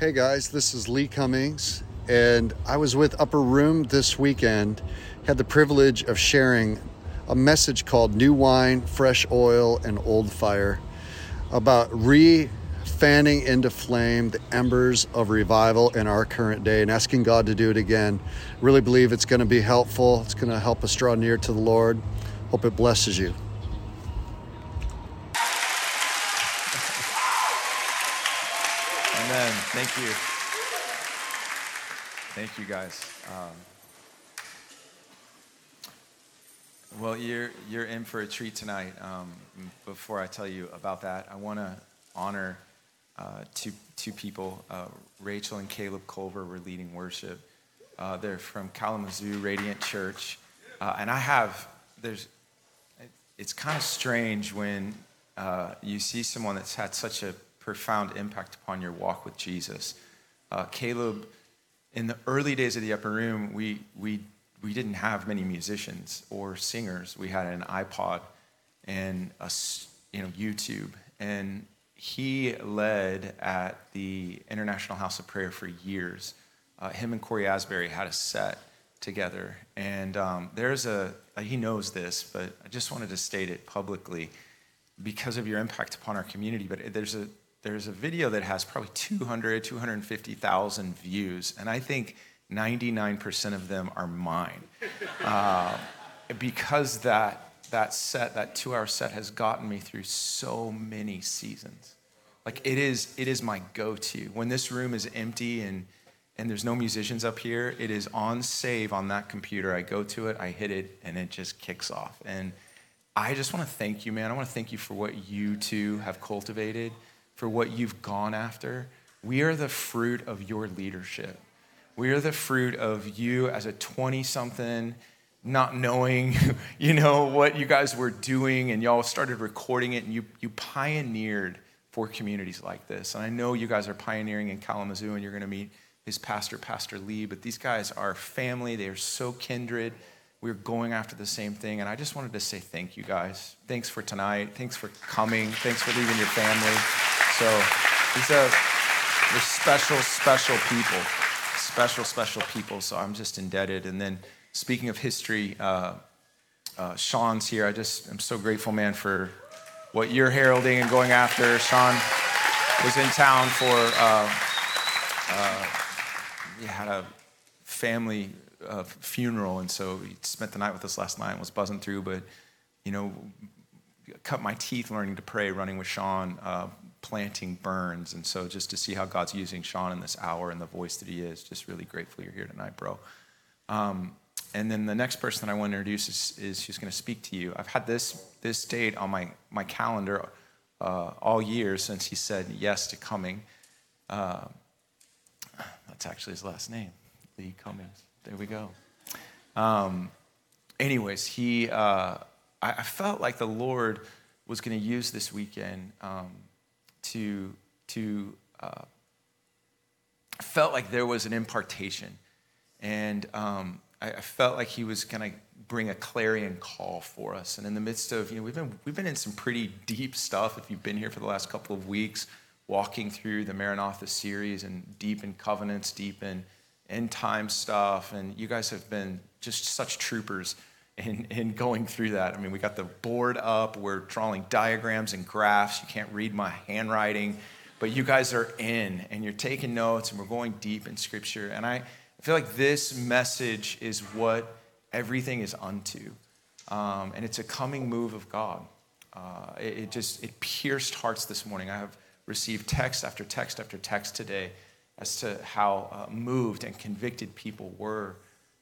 Hey guys, this is Lee Cummings, and I was with Upper Room this weekend. Had the privilege of sharing a message called New Wine, Fresh Oil, and Old Fire about re fanning into flame the embers of revival in our current day and asking God to do it again. Really believe it's going to be helpful. It's going to help us draw near to the Lord. Hope it blesses you. Thank you. Thank you, guys. Um, well, you're you're in for a treat tonight. Um, before I tell you about that, I want to honor uh, two two people. Uh, Rachel and Caleb Culver were leading worship. Uh, they're from Kalamazoo Radiant Church, uh, and I have there's. It's kind of strange when uh, you see someone that's had such a profound impact upon your walk with Jesus. Uh, Caleb, in the early days of the upper room, we, we, we didn't have many musicians or singers. We had an iPod and a, you know, YouTube. And he led at the International House of Prayer for years. Uh, him and Cory Asbury had a set together. And um, there's a, he knows this, but I just wanted to state it publicly because of your impact upon our community. But there's a, there's a video that has probably 200, 250,000 views, and I think 99% of them are mine. Uh, because that, that set, that two hour set, has gotten me through so many seasons. Like it is, it is my go to. When this room is empty and, and there's no musicians up here, it is on save on that computer. I go to it, I hit it, and it just kicks off. And I just want to thank you, man. I want to thank you for what you two have cultivated for what you've gone after. We are the fruit of your leadership. We are the fruit of you as a 20 something, not knowing, you know, what you guys were doing, and y'all started recording it, and you, you pioneered for communities like this. And I know you guys are pioneering in Kalamazoo, and you're going to meet his pastor, Pastor Lee, but these guys are family. They are so kindred. We're going after the same thing. And I just wanted to say thank you guys. Thanks for tonight. Thanks for coming. Thanks for leaving your family. So these are they're special, special people, special, special people. So I'm just indebted. And then speaking of history, uh, uh, Sean's here. I just am so grateful, man, for what you're heralding and going after. Sean was in town for, uh, uh, he had a family uh, funeral, and so he spent the night with us last night and was buzzing through. But, you know, cut my teeth learning to pray, running with Sean, uh, planting burns. And so just to see how God's using Sean in this hour and the voice that he is, just really grateful you're here tonight, bro. Um, and then the next person that I want to introduce is, is going to speak to you. I've had this, this date on my, my calendar uh, all year since he said yes to coming. Uh, that's actually his last name, Lee Cummings. There we go. Um, anyways, he, uh, I, I, felt like the Lord was going to use this weekend um, to, to uh, felt like there was an impartation. And um, I, I, felt like he was going to bring a clarion call for us. And in the midst of, you know, we've been, we've been in some pretty deep stuff if you've been here for the last couple of weeks, walking through the Maranatha series and deep in covenants, deep in end time stuff. And you guys have been just such troopers in, in going through that. I mean, we got the board up, we're drawing diagrams and graphs. You can't read my handwriting, but you guys are in and you're taking notes and we're going deep in scripture. And I, feel like this message is what everything is unto. Um, and it's a coming move of God. Uh, it, it just, it pierced hearts this morning. I have received text after text after text today as to how uh, moved and convicted people were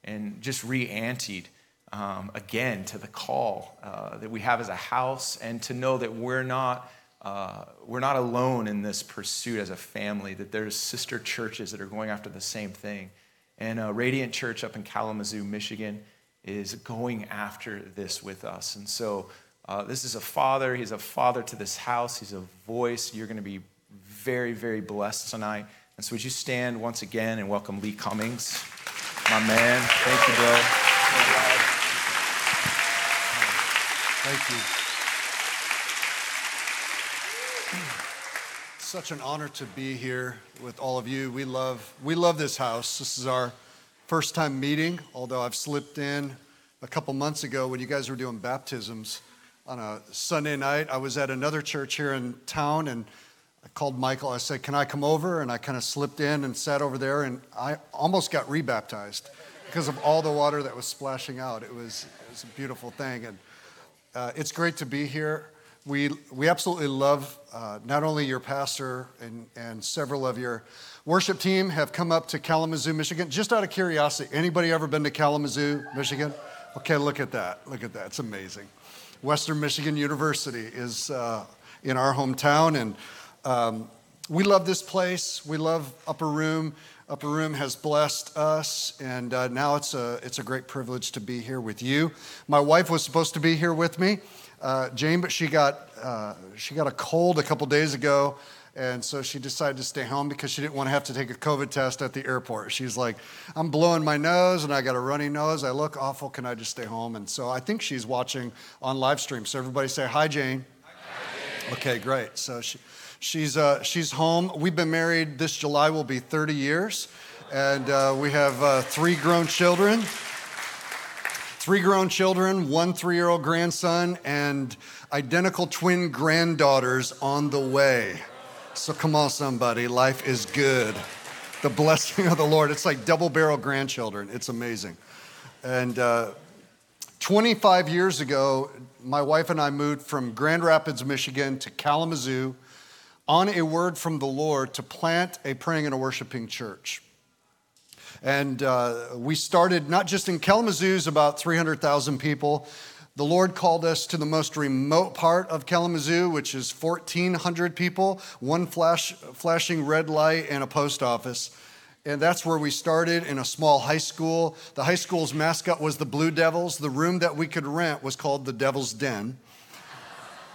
and just re-anteed um, again to the call uh, that we have as a house and to know that we're not uh, we're not alone in this pursuit as a family that there's sister churches that are going after the same thing. And uh, radiant church up in kalamazoo michigan is going after this with us. And so uh, this is a father. He's a father to this house. He's a voice. You're going to be very very blessed tonight. And so would you stand once again and welcome lee cummings? My man. Thank you bro Thank you. such an honor to be here with all of you. We love, we love this house. This is our first time meeting, although I've slipped in a couple months ago when you guys were doing baptisms on a Sunday night. I was at another church here in town and I called Michael. I said, Can I come over? And I kind of slipped in and sat over there and I almost got rebaptized because of all the water that was splashing out. It was, it was a beautiful thing. And uh, it's great to be here we, we absolutely love uh, not only your pastor and, and several of your worship team have come up to Kalamazoo, Michigan. Just out of curiosity, anybody ever been to Kalamazoo, Michigan? Okay, look at that. Look at that. It's amazing. Western Michigan University is uh, in our hometown, and um, we love this place. We love Upper Room. Upper Room has blessed us, and uh, now it's a, it's a great privilege to be here with you. My wife was supposed to be here with me uh, Jane, but she got, uh, she got a cold a couple days ago. And so she decided to stay home because she didn't want to have to take a COVID test at the airport. She's like, I'm blowing my nose and I got a runny nose. I look awful. Can I just stay home? And so I think she's watching on live stream. So everybody say, Hi, Jane. Hi, Jane. Okay, great. So she, she's, uh, she's home. We've been married this July, will be 30 years. And uh, we have uh, three grown children three grown children, one three year old grandson, and identical twin granddaughters on the way. So come on, somebody, life is good. The blessing of the Lord. It's like double barrel grandchildren. It's amazing. And uh, 25 years ago, my wife and I moved from Grand Rapids, Michigan to Kalamazoo on a word from the Lord to plant a praying and a worshiping church. And uh, we started not just in Kalamazoo's about 300,000 people. The Lord called us to the most remote part of Kalamazoo, which is 1,400 people, one flash, flashing red light, and a post office. And that's where we started in a small high school. The high school's mascot was the Blue Devils. The room that we could rent was called the Devil's Den.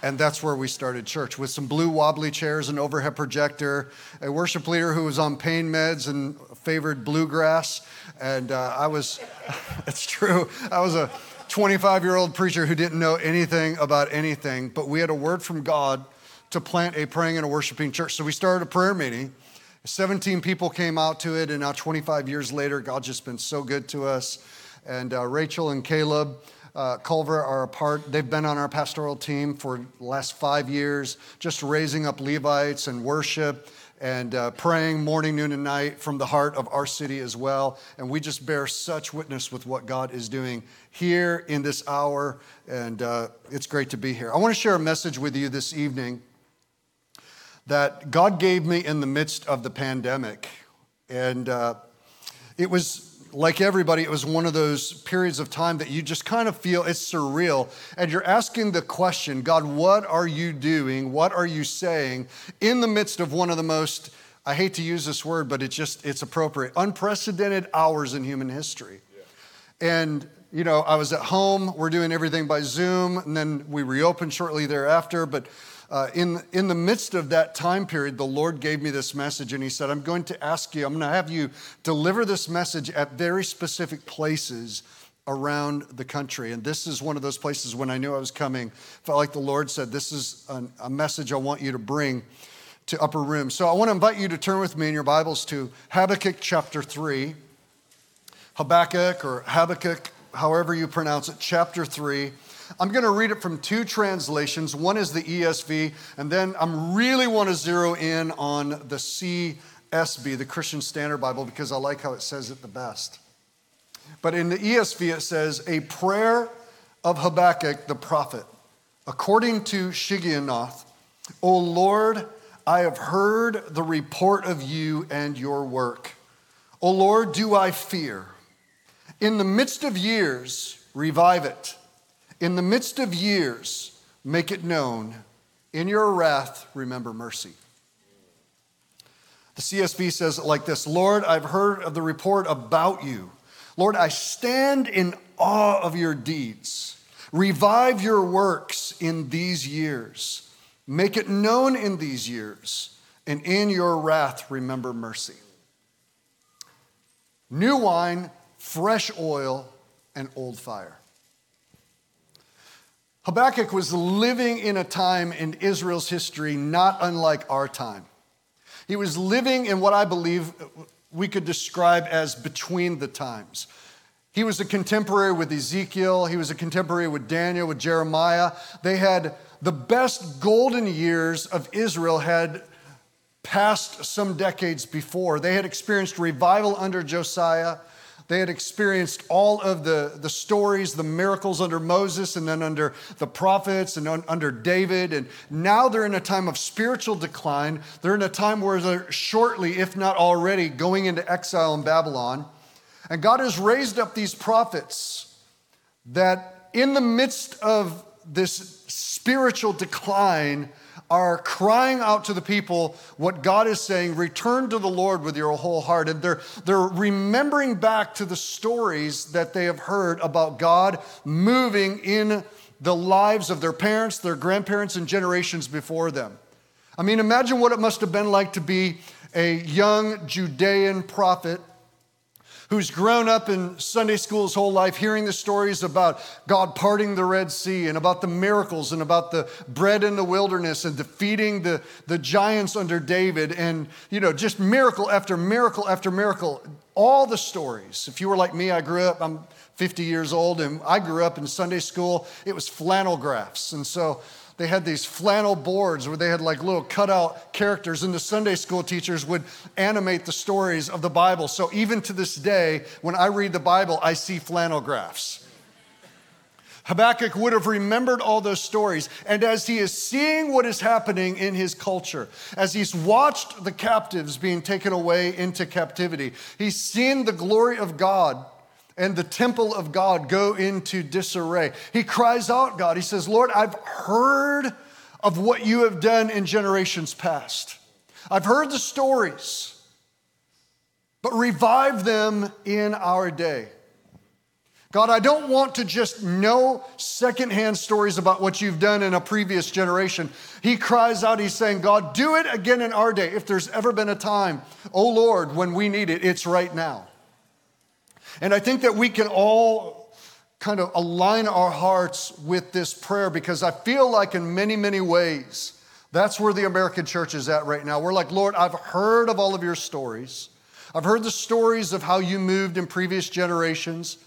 And that's where we started church with some blue wobbly chairs, an overhead projector, a worship leader who was on pain meds and favored bluegrass. And uh, I was, it's true, I was a 25 year old preacher who didn't know anything about anything, but we had a word from God to plant a praying and a worshiping church. So we started a prayer meeting. 17 people came out to it, and now 25 years later, God's just been so good to us. And uh, Rachel and Caleb, uh, Culver are a part, they've been on our pastoral team for the last five years, just raising up Levites and worship and uh, praying morning, noon, and night from the heart of our city as well. And we just bear such witness with what God is doing here in this hour. And uh, it's great to be here. I want to share a message with you this evening that God gave me in the midst of the pandemic. And uh, it was like everybody, it was one of those periods of time that you just kind of feel it's surreal. And you're asking the question God, what are you doing? What are you saying in the midst of one of the most, I hate to use this word, but it's just, it's appropriate, unprecedented hours in human history. Yeah. And, you know, I was at home, we're doing everything by Zoom, and then we reopened shortly thereafter. But uh, in, in the midst of that time period, the Lord gave me this message, and He said, I'm going to ask you, I'm going to have you deliver this message at very specific places around the country. And this is one of those places when I knew I was coming, felt like the Lord said, This is an, a message I want you to bring to Upper Room. So I want to invite you to turn with me in your Bibles to Habakkuk chapter 3. Habakkuk or Habakkuk, however you pronounce it, chapter 3. I'm going to read it from two translations. One is the ESV, and then I'm really want to zero in on the CSB, the Christian Standard Bible, because I like how it says it the best. But in the ESV, it says, A prayer of Habakkuk the prophet. According to Shigionoth, O Lord, I have heard the report of you and your work. O Lord, do I fear? In the midst of years, revive it. In the midst of years, make it known. In your wrath, remember mercy. The CSB says it like this Lord, I've heard of the report about you. Lord, I stand in awe of your deeds. Revive your works in these years. Make it known in these years. And in your wrath, remember mercy. New wine, fresh oil, and old fire. Habakkuk was living in a time in Israel's history not unlike our time. He was living in what I believe we could describe as between the times. He was a contemporary with Ezekiel, he was a contemporary with Daniel, with Jeremiah. They had the best golden years of Israel had passed some decades before. They had experienced revival under Josiah. They had experienced all of the, the stories, the miracles under Moses and then under the prophets and un, under David. And now they're in a time of spiritual decline. They're in a time where they're shortly, if not already, going into exile in Babylon. And God has raised up these prophets that in the midst of this spiritual decline, are crying out to the people what God is saying return to the Lord with your whole heart. And they're, they're remembering back to the stories that they have heard about God moving in the lives of their parents, their grandparents, and generations before them. I mean, imagine what it must have been like to be a young Judean prophet who's grown up in Sunday school his whole life, hearing the stories about God parting the Red Sea and about the miracles and about the bread in the wilderness and defeating the, the giants under David and, you know, just miracle after miracle after miracle. All the stories. If you were like me, I grew up, I'm 50 years old, and I grew up in Sunday school. It was flannel graphs. And so they had these flannel boards where they had like little cutout characters, and the Sunday school teachers would animate the stories of the Bible. So even to this day, when I read the Bible, I see flannel graphs. Habakkuk would have remembered all those stories. And as he is seeing what is happening in his culture, as he's watched the captives being taken away into captivity, he's seen the glory of God and the temple of God go into disarray. He cries out, God, he says, Lord, I've heard of what you have done in generations past. I've heard the stories, but revive them in our day. God, I don't want to just know secondhand stories about what you've done in a previous generation. He cries out, he's saying, God, do it again in our day. If there's ever been a time, oh Lord, when we need it, it's right now. And I think that we can all kind of align our hearts with this prayer because I feel like, in many, many ways, that's where the American church is at right now. We're like, Lord, I've heard of all of your stories. I've heard the stories of how you moved in previous generations.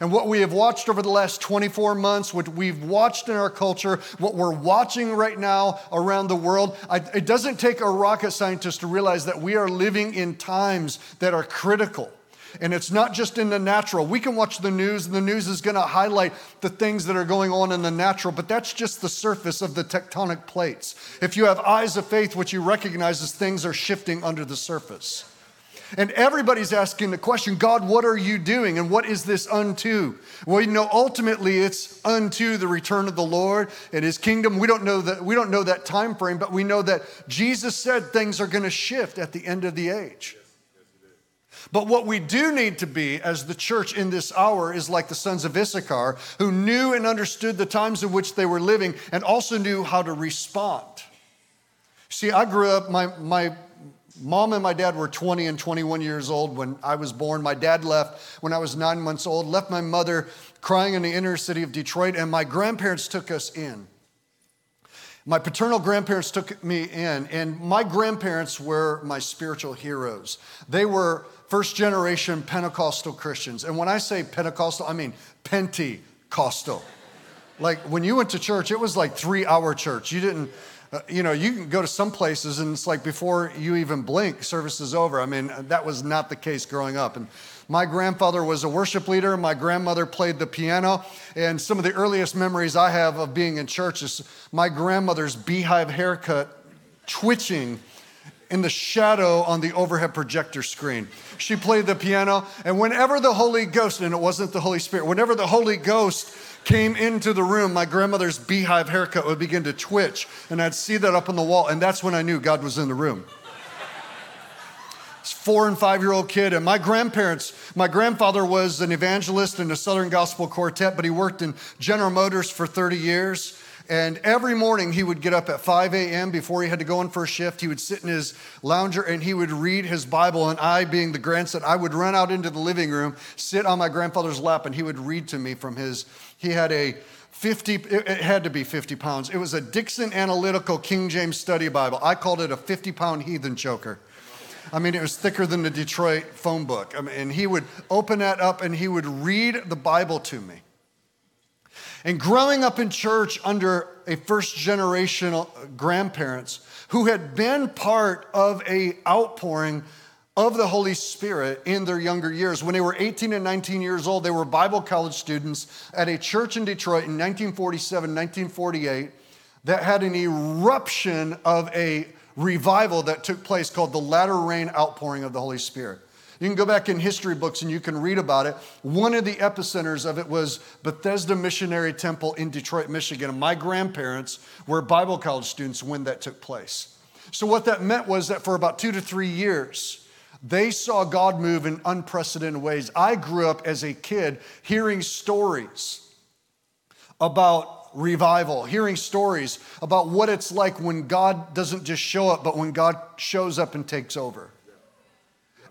And what we have watched over the last 24 months, what we've watched in our culture, what we're watching right now around the world, I, it doesn't take a rocket scientist to realize that we are living in times that are critical. And it's not just in the natural. We can watch the news, and the news is going to highlight the things that are going on in the natural, but that's just the surface of the tectonic plates. If you have eyes of faith, what you recognize is things are shifting under the surface. And everybody's asking the question, God, what are you doing? And what is this unto? Well, you know, ultimately it's unto the return of the Lord and his kingdom. We don't know that we don't know that time frame, but we know that Jesus said things are going to shift at the end of the age. But what we do need to be as the church in this hour is like the sons of Issachar, who knew and understood the times in which they were living and also knew how to respond. See, I grew up, my, my mom and my dad were 20 and 21 years old when I was born. My dad left when I was nine months old, left my mother crying in the inner city of Detroit, and my grandparents took us in. My paternal grandparents took me in, and my grandparents were my spiritual heroes. They were first generation Pentecostal Christians. And when I say Pentecostal, I mean Pentecostal. Like when you went to church, it was like three hour church. You didn't, uh, you know, you can go to some places and it's like before you even blink, service is over. I mean, that was not the case growing up. And my grandfather was a worship leader. My grandmother played the piano. And some of the earliest memories I have of being in church is my grandmother's beehive haircut twitching in the shadow on the overhead projector screen. She played the piano, and whenever the Holy Ghost, and it wasn't the Holy Spirit, whenever the Holy Ghost came into the room, my grandmother's beehive haircut would begin to twitch, and I'd see that up on the wall, and that's when I knew God was in the room. Four and five year old kid, and my grandparents, my grandfather was an evangelist in a Southern Gospel Quartet, but he worked in General Motors for 30 years. And every morning he would get up at 5 a.m. before he had to go in for a shift. He would sit in his lounger and he would read his Bible. And I, being the grandson, I would run out into the living room, sit on my grandfather's lap, and he would read to me from his. He had a 50, it had to be 50 pounds. It was a Dickson Analytical King James Study Bible. I called it a 50 pound heathen choker. I mean, it was thicker than the Detroit phone book. I mean, and he would open that up and he would read the Bible to me. And growing up in church under a first generation grandparents who had been part of a outpouring of the Holy Spirit in their younger years. When they were 18 and 19 years old, they were Bible college students at a church in Detroit in 1947, 1948 that had an eruption of a revival that took place called the latter rain outpouring of the Holy Spirit. You can go back in history books and you can read about it. One of the epicenters of it was Bethesda Missionary Temple in Detroit, Michigan. And my grandparents were Bible college students when that took place. So, what that meant was that for about two to three years, they saw God move in unprecedented ways. I grew up as a kid hearing stories about revival, hearing stories about what it's like when God doesn't just show up, but when God shows up and takes over.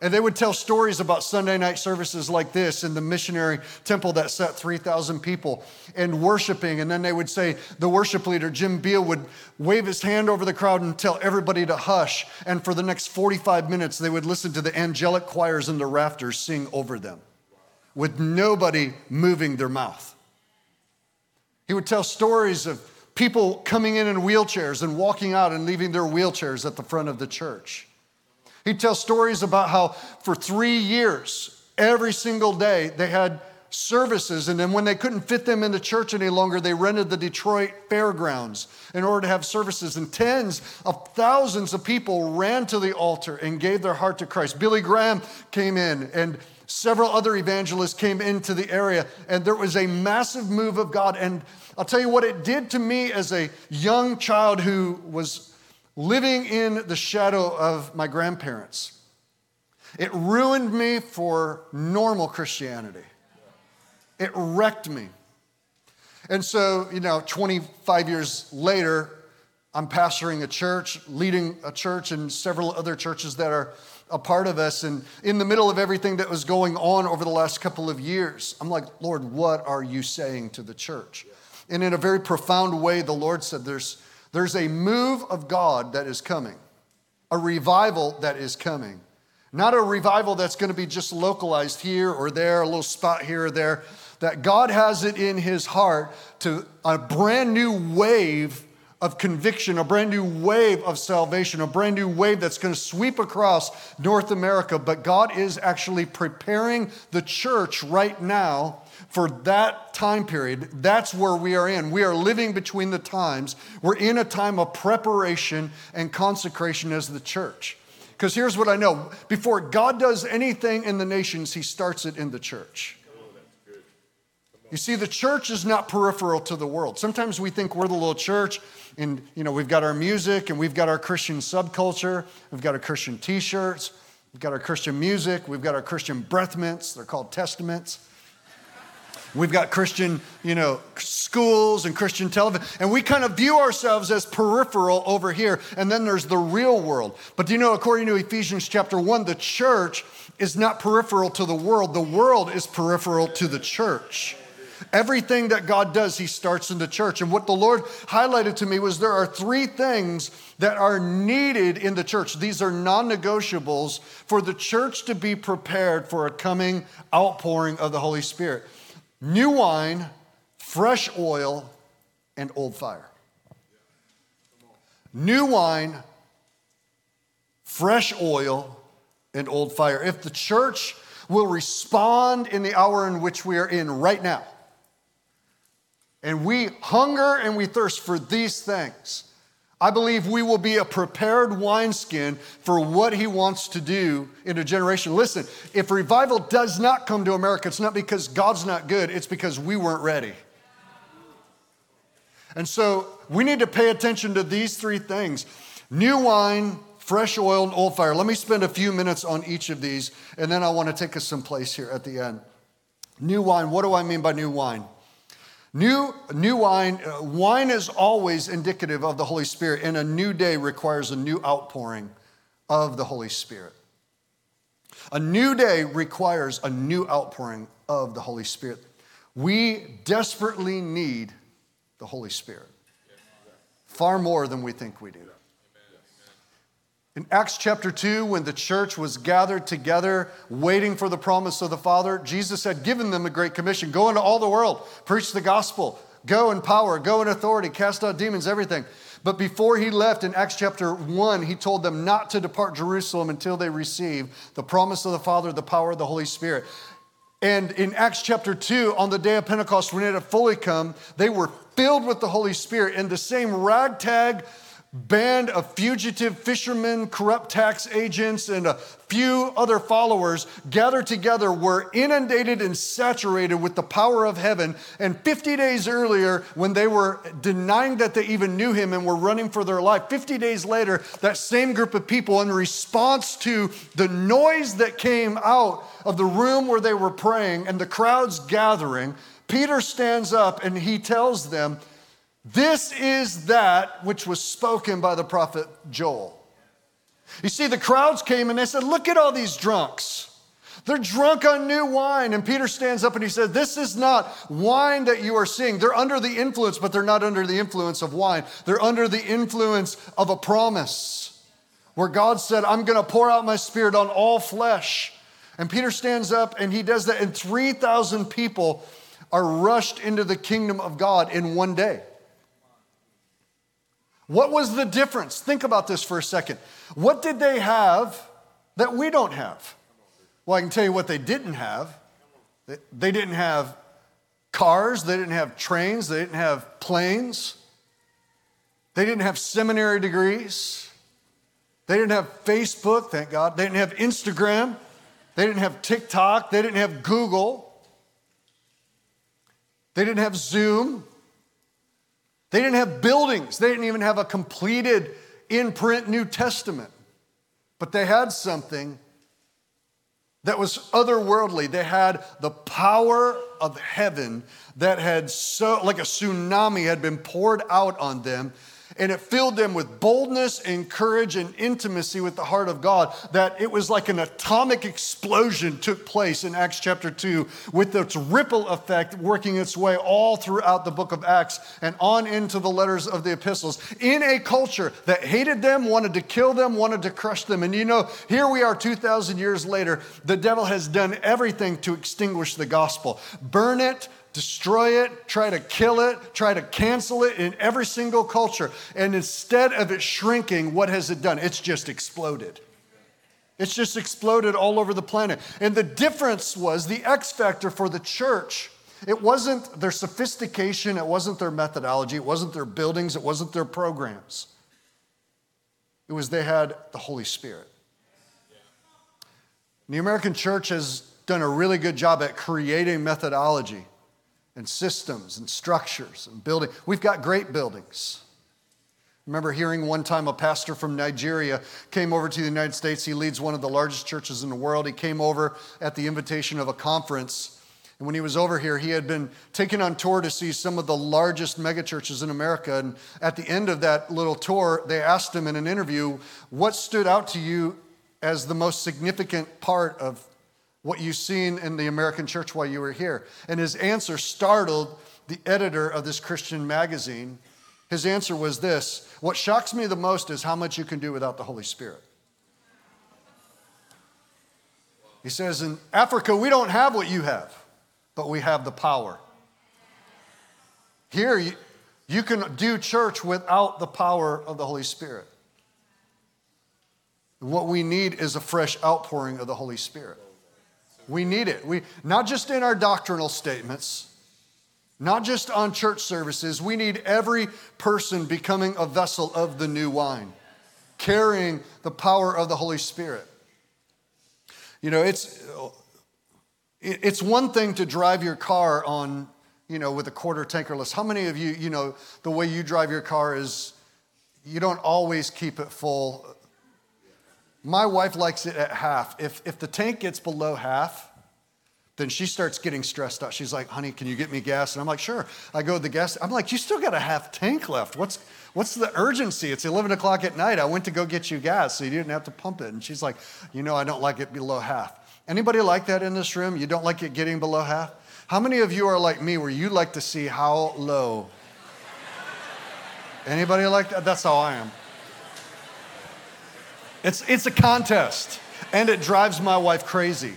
And they would tell stories about Sunday night services like this in the missionary temple that set 3,000 people and worshiping. And then they would say, the worship leader, Jim Beall, would wave his hand over the crowd and tell everybody to hush. And for the next 45 minutes, they would listen to the angelic choirs in the rafters sing over them with nobody moving their mouth. He would tell stories of people coming in in wheelchairs and walking out and leaving their wheelchairs at the front of the church. He'd tell stories about how for three years, every single day, they had services. And then when they couldn't fit them in the church any longer, they rented the Detroit fairgrounds in order to have services. And tens of thousands of people ran to the altar and gave their heart to Christ. Billy Graham came in and several other evangelists came into the area, and there was a massive move of God. And I'll tell you what it did to me as a young child who was living in the shadow of my grandparents. It ruined me for normal Christianity. It wrecked me. And so, you know, 25 years later, I'm pastoring a church, leading a church, and several other churches that are a part of us. And in the middle of everything that was going on over the last couple of years, I'm like, Lord, what are you saying to the church? And in a very profound way, the Lord said, There's, there's a move of God that is coming, a revival that is coming. Not a revival that's going to be just localized here or there, a little spot here or there. That God has it in his heart to a brand new wave of conviction, a brand new wave of salvation, a brand new wave that's going to sweep across North America. But God is actually preparing the church right now for that time period. That's where we are in. We are living between the times. We're in a time of preparation and consecration as the church. Because here's what I know before God does anything in the nations, he starts it in the church. You see, the church is not peripheral to the world. Sometimes we think we're the little church, and you know we've got our music and we've got our Christian subculture. We've got our Christian T-shirts. We've got our Christian music. We've got our Christian breath mints. They're called Testamints. We've got Christian, you know, schools and Christian television, and we kind of view ourselves as peripheral over here. And then there's the real world. But do you know, according to Ephesians chapter one, the church is not peripheral to the world. The world is peripheral to the church. Everything that God does, He starts in the church. And what the Lord highlighted to me was there are three things that are needed in the church. These are non negotiables for the church to be prepared for a coming outpouring of the Holy Spirit new wine, fresh oil, and old fire. New wine, fresh oil, and old fire. If the church will respond in the hour in which we are in right now, and we hunger and we thirst for these things, I believe we will be a prepared wineskin for what he wants to do in a generation. Listen, if revival does not come to America, it's not because God's not good, it's because we weren't ready. And so we need to pay attention to these three things new wine, fresh oil, and old fire. Let me spend a few minutes on each of these, and then I want to take us someplace here at the end. New wine, what do I mean by new wine? New, new wine, uh, wine is always indicative of the Holy Spirit, and a new day requires a new outpouring of the Holy Spirit. A new day requires a new outpouring of the Holy Spirit. We desperately need the Holy Spirit. Far more than we think we do. In Acts chapter 2, when the church was gathered together waiting for the promise of the Father, Jesus had given them a great commission go into all the world, preach the gospel, go in power, go in authority, cast out demons, everything. But before he left in Acts chapter 1, he told them not to depart Jerusalem until they receive the promise of the Father, the power of the Holy Spirit. And in Acts chapter 2, on the day of Pentecost, when it had fully come, they were filled with the Holy Spirit, and the same ragtag band of fugitive fishermen, corrupt tax agents, and a few other followers gathered together were inundated and saturated with the power of heaven. And 50 days earlier, when they were denying that they even knew him and were running for their life, 50 days later, that same group of people, in response to the noise that came out of the room where they were praying and the crowds gathering, Peter stands up and he tells them, this is that which was spoken by the prophet Joel. You see, the crowds came and they said, Look at all these drunks. They're drunk on new wine. And Peter stands up and he said, This is not wine that you are seeing. They're under the influence, but they're not under the influence of wine. They're under the influence of a promise where God said, I'm going to pour out my spirit on all flesh. And Peter stands up and he does that, and 3,000 people are rushed into the kingdom of God in one day. What was the difference? Think about this for a second. What did they have that we don't have? Well, I can tell you what they didn't have. They didn't have cars, they didn't have trains, they didn't have planes, they didn't have seminary degrees, they didn't have Facebook, thank God, they didn't have Instagram, they didn't have TikTok, they didn't have Google, they didn't have Zoom. They didn't have buildings, they didn't even have a completed in print New Testament. But they had something that was otherworldly. They had the power of heaven that had so, like a tsunami, had been poured out on them and it filled them with boldness and courage and intimacy with the heart of God that it was like an atomic explosion took place in Acts chapter 2 with its ripple effect working its way all throughout the book of Acts and on into the letters of the epistles in a culture that hated them, wanted to kill them, wanted to crush them. And you know, here we are 2,000 years later, the devil has done everything to extinguish the gospel. Burn it, destroy it, try to kill it, try to cancel it in every single culture. And instead of it shrinking, what has it done? It's just exploded. It's just exploded all over the planet. And the difference was the X factor for the church. It wasn't their sophistication, it wasn't their methodology, it wasn't their buildings, it wasn't their programs. It was they had the Holy Spirit. The American church has done a really good job at creating methodology and systems and structures and building. We've got great buildings. remember hearing one time a pastor from Nigeria came over to the United States. He leads one of the largest churches in the world. He came over at the invitation of a conference. And when he was over here, he had been taken on tour to see some of the largest megachurches in America. And at the end of that little tour, they asked him in an interview, What stood out to you as the most significant part of what you've seen in the American church while you were here. And his answer startled the editor of this Christian magazine. His answer was this What shocks me the most is how much you can do without the Holy Spirit. He says, In Africa, we don't have what you have, but we have the power. Here, you, you can do church without the power of the Holy Spirit. What we need is a fresh outpouring of the Holy Spirit. We need it. We, not just in our doctrinal statements, not just on church services. We need every person becoming a vessel of the new wine, carrying the power of the Holy Spirit. You know, it's, it's one thing to drive your car on, you know, with a quarter tankerless. How many of you, you know, the way you drive your car is you don't always keep it full my wife likes it at half. If, if the tank gets below half, then she starts getting stressed out. She's like, honey, can you get me gas? And I'm like, sure. I go to the gas. I'm like, you still got a half tank left. What's, what's the urgency? It's 11 o'clock at night. I went to go get you gas so you didn't have to pump it. And she's like, you know, I don't like it below half. Anybody like that in this room? You don't like it getting below half? How many of you are like me where you like to see how low Anybody like that? That's how I am. It's, it's a contest, and it drives my wife crazy.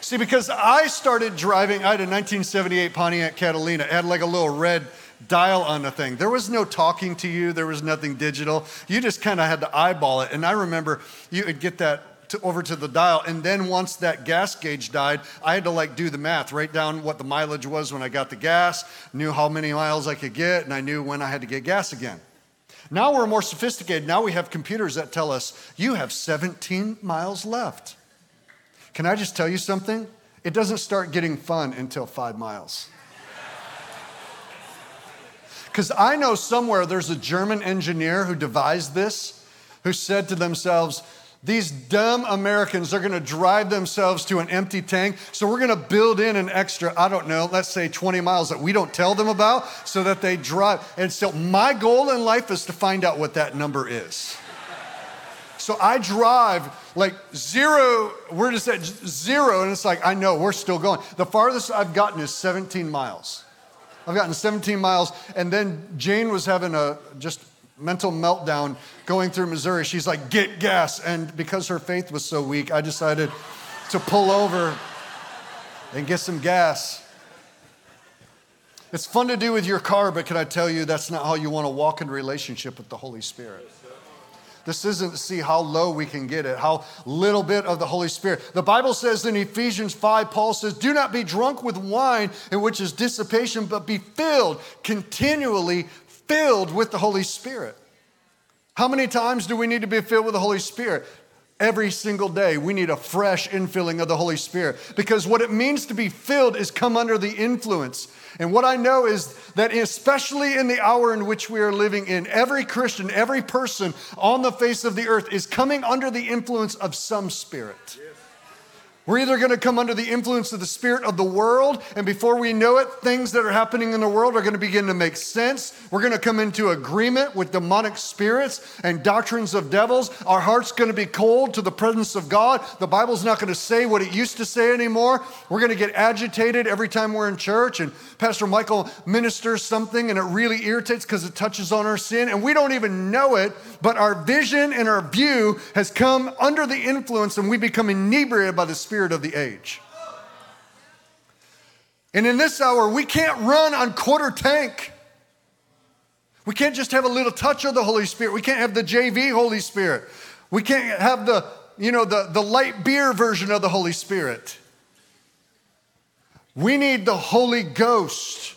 See, because I started driving, I had a 1978 Pontiac Catalina. It had like a little red dial on the thing. There was no talking to you, there was nothing digital. You just kind of had to eyeball it. And I remember you would get that to, over to the dial. And then once that gas gauge died, I had to like do the math, write down what the mileage was when I got the gas, knew how many miles I could get, and I knew when I had to get gas again. Now we're more sophisticated. Now we have computers that tell us you have 17 miles left. Can I just tell you something? It doesn't start getting fun until five miles. Because I know somewhere there's a German engineer who devised this, who said to themselves, these dumb Americans are going to drive themselves to an empty tank. So we're going to build in an extra, I don't know, let's say 20 miles that we don't tell them about so that they drive. And so my goal in life is to find out what that number is. So I drive like zero, we're just at zero, and it's like, I know, we're still going. The farthest I've gotten is 17 miles. I've gotten 17 miles, and then Jane was having a just mental meltdown going through Missouri. She's like, get gas. And because her faith was so weak, I decided to pull over and get some gas. It's fun to do with your car, but can I tell you that's not how you want to walk in relationship with the Holy Spirit? This isn't to see how low we can get it, how little bit of the Holy Spirit. The Bible says in Ephesians 5, Paul says, Do not be drunk with wine, in which is dissipation, but be filled, continually filled with the Holy Spirit. How many times do we need to be filled with the Holy Spirit? Every single day, we need a fresh infilling of the Holy Spirit because what it means to be filled is come under the influence. And what I know is that, especially in the hour in which we are living in, every Christian, every person on the face of the earth is coming under the influence of some spirit. We're either going to come under the influence of the spirit of the world, and before we know it, things that are happening in the world are going to begin to make sense. We're going to come into agreement with demonic spirits and doctrines of devils. Our heart's going to be cold to the presence of God. The Bible's not going to say what it used to say anymore. We're going to get agitated every time we're in church, and Pastor Michael ministers something, and it really irritates because it touches on our sin, and we don't even know it, but our vision and our view has come under the influence, and we become inebriated by the Spirit spirit of the age. And in this hour, we can't run on quarter tank. We can't just have a little touch of the Holy Spirit. We can't have the JV Holy Spirit. We can't have the, you know, the, the light beer version of the Holy Spirit. We need the Holy Ghost.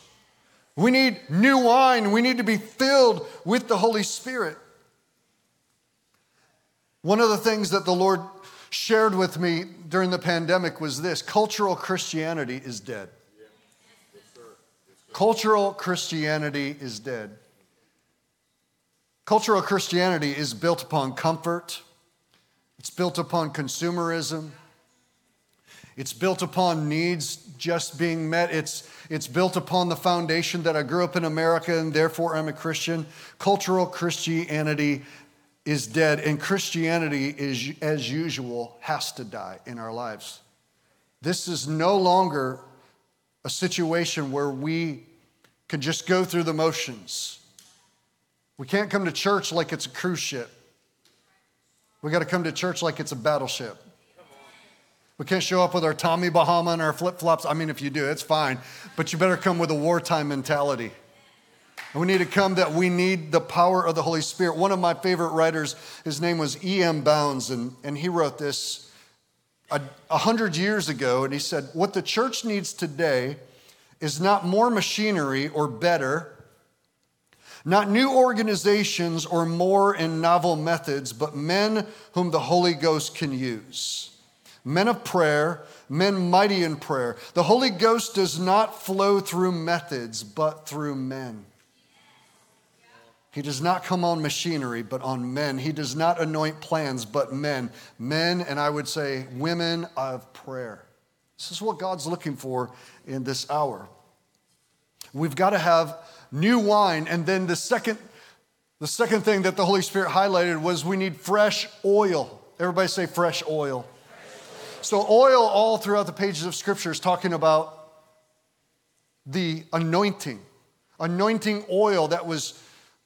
We need new wine. We need to be filled with the Holy Spirit. One of the things that the Lord shared with me during the pandemic was this cultural Christianity is dead. Cultural Christianity is dead. Cultural Christianity is built upon comfort, it's built upon consumerism, it's built upon needs just being met. It's, it's built upon the foundation that I grew up in America and therefore I'm a Christian. Cultural Christianity is dead, and Christianity is, as usual, has to die in our lives. This is no longer a situation where we can just go through the motions. We can't come to church like it's a cruise ship. We got to come to church like it's a battleship. We can't show up with our Tommy Bahama and our flip flops. I mean, if you do, it's fine. But you better come with a wartime mentality. We need to come that we need the power of the Holy Spirit. One of my favorite writers, his name was E.M. Bounds, and, and he wrote this a, a hundred years ago. And he said, What the church needs today is not more machinery or better, not new organizations or more and novel methods, but men whom the Holy Ghost can use. Men of prayer, men mighty in prayer. The Holy Ghost does not flow through methods, but through men. He does not come on machinery, but on men. He does not anoint plans, but men. Men, and I would say women of prayer. This is what God's looking for in this hour. We've got to have new wine. And then the second, the second thing that the Holy Spirit highlighted was we need fresh oil. Everybody say fresh oil. So, oil all throughout the pages of Scripture is talking about the anointing, anointing oil that was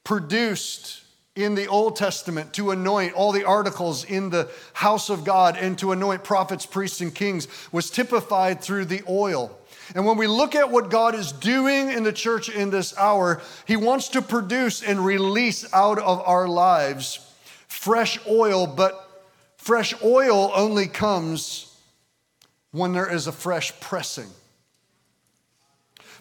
produced in the Old Testament to anoint all the articles in the house of God and to anoint prophets, priests, and kings was typified through the oil. And when we look at what God is doing in the church in this hour, He wants to produce and release out of our lives fresh oil, but fresh oil only comes when there is a fresh pressing.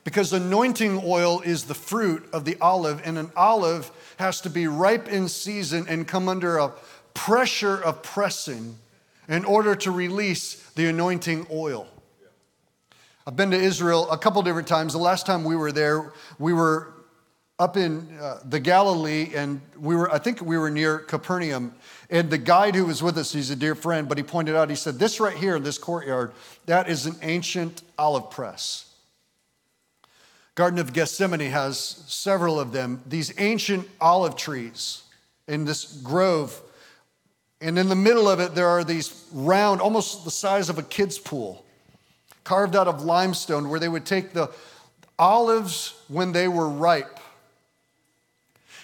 Because anointing oil is the fruit of the olive, and an olive has to be ripe in season and come under a pressure of pressing in order to release the anointing oil. I've been to Israel a couple different times. The last time we were there, we were up in uh, the Galilee, and we were, I think we were near Capernaum. And the guide who was with us, he's a dear friend, but he pointed out, he said, This right here in this courtyard, that is an ancient olive press. Garden of Gethsemane has several of them, these ancient olive trees in this grove. And in the middle of it, there are these round, almost the size of a kid's pool, carved out of limestone, where they would take the olives when they were ripe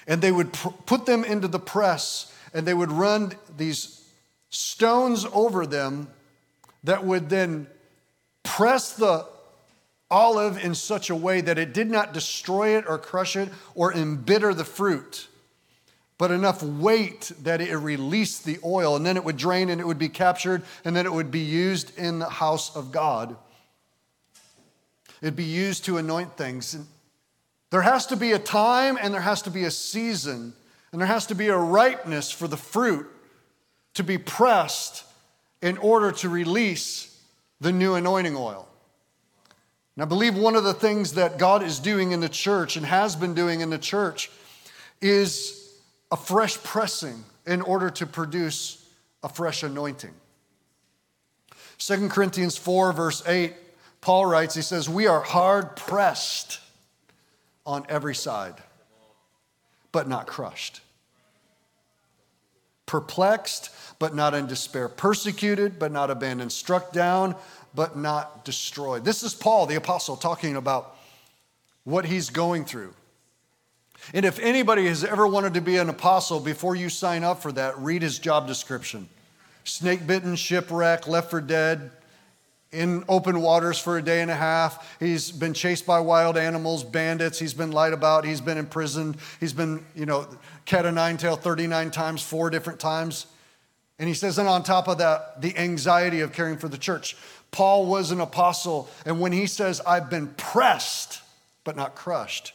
and they would pr- put them into the press and they would run these stones over them that would then press the olive in such a way that it did not destroy it or crush it or embitter the fruit, but enough weight that it released the oil, and then it would drain and it would be captured, and then it would be used in the house of God. It'd be used to anoint things. There has to be a time and there has to be a season, and there has to be a ripeness for the fruit to be pressed in order to release the new anointing oil. And I believe one of the things that God is doing in the church and has been doing in the church is a fresh pressing in order to produce a fresh anointing. 2 Corinthians 4, verse 8, Paul writes, he says, We are hard pressed on every side, but not crushed. Perplexed, but not in despair. Persecuted, but not abandoned. Struck down, but not destroyed. This is Paul, the apostle, talking about what he's going through. And if anybody has ever wanted to be an apostle, before you sign up for that, read his job description snake bitten, shipwreck, left for dead, in open waters for a day and a half. He's been chased by wild animals, bandits. He's been lied about. He's been imprisoned. He's been, you know, cat o' nine tail 39 times, four different times. And he says, and on top of that, the anxiety of caring for the church. Paul was an apostle, and when he says, I've been pressed, but not crushed,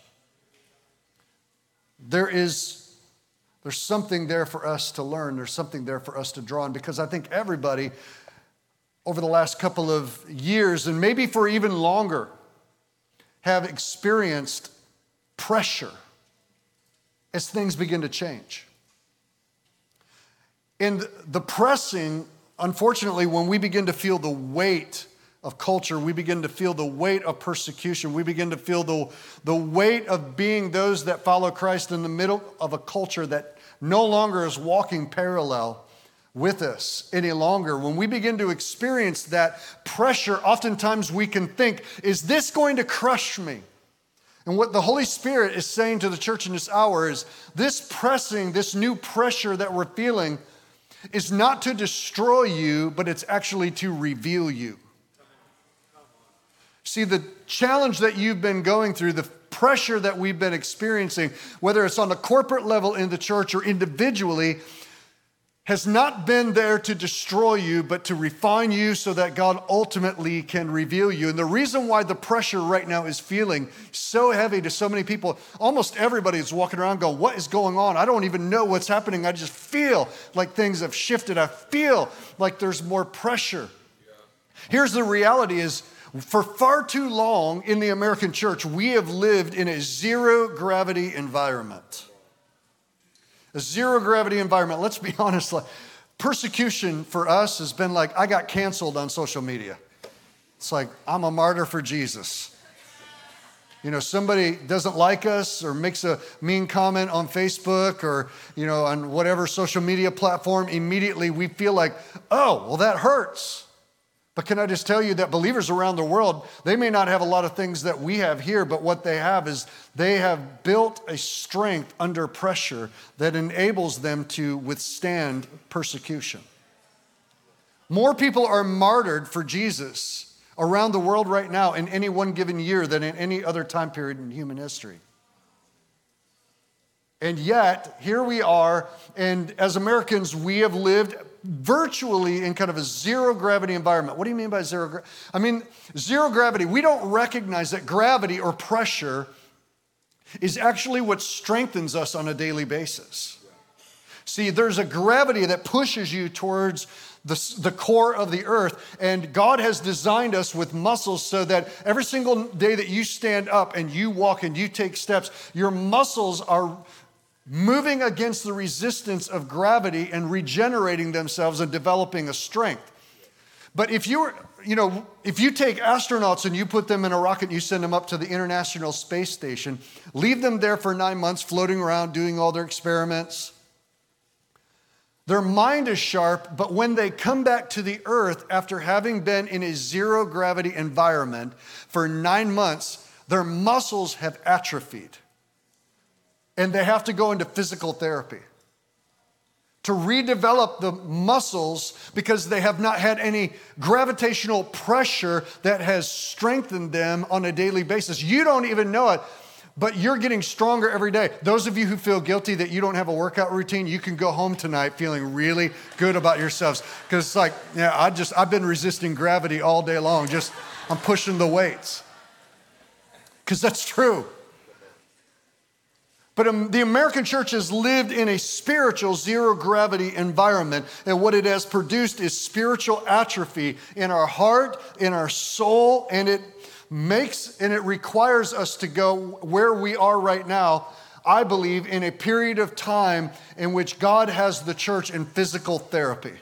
there is there's something there for us to learn. There's something there for us to draw on because I think everybody over the last couple of years, and maybe for even longer, have experienced pressure as things begin to change. And the pressing unfortunately, when we begin to feel the weight of culture, we begin to feel the weight of persecution, we begin to feel the, the weight of being those that follow Christ in the middle of a culture that no longer is walking parallel with us any longer. When we begin to experience that pressure, oftentimes we can think, is this going to crush me? And what the Holy Spirit is saying to the church in this hour is this pressing, this new pressure that we're feeling is not to destroy you, but it's actually to reveal you. See, the challenge that you've been going through, the pressure that we've been experiencing, whether it's on the corporate level in the church or individually, has not been there to destroy you, but to refine you so that God ultimately can reveal you. And the reason why the pressure right now is feeling so heavy to so many people, almost everybody is walking around going, What is going on? I don't even know what's happening. I just feel like things have shifted. I feel like there's more pressure. Here's the reality is, for far too long in the American church, we have lived in a zero gravity environment a zero gravity environment. Let's be honest, like, persecution for us has been like, I got canceled on social media. It's like, I'm a martyr for Jesus. You know, somebody doesn't like us or makes a mean comment on Facebook or, you know, on whatever social media platform, immediately we feel like, oh, well, that hurts. But can I just tell you that believers around the world, they may not have a lot of things that we have here, but what they have is they have built a strength under pressure that enables them to withstand persecution. More people are martyred for Jesus around the world right now in any one given year than in any other time period in human history. And yet, here we are, and as Americans, we have lived virtually in kind of a zero gravity environment. What do you mean by zero gravity? I mean, zero gravity, we don't recognize that gravity or pressure is actually what strengthens us on a daily basis. See, there's a gravity that pushes you towards the, the core of the earth, and God has designed us with muscles so that every single day that you stand up and you walk and you take steps, your muscles are moving against the resistance of gravity and regenerating themselves and developing a strength. But if you were, you know, if you take astronauts and you put them in a rocket and you send them up to the International Space Station, leave them there for nine months floating around doing all their experiments. Their mind is sharp, but when they come back to the earth after having been in a zero gravity environment for nine months, their muscles have atrophied and they have to go into physical therapy to redevelop the muscles because they have not had any gravitational pressure that has strengthened them on a daily basis. You don't even know it, but you're getting stronger every day. Those of you who feel guilty that you don't have a workout routine, you can go home tonight feeling really good about yourselves because it's like, yeah, I just I've been resisting gravity all day long. Just I'm pushing the weights. Cuz that's true. But um, the American church has lived in a spiritual zero gravity environment, and what it has produced is spiritual atrophy in our heart, in our soul, and it makes and it requires us to go where we are right now. I believe in a period of time in which God has the church in physical therapy.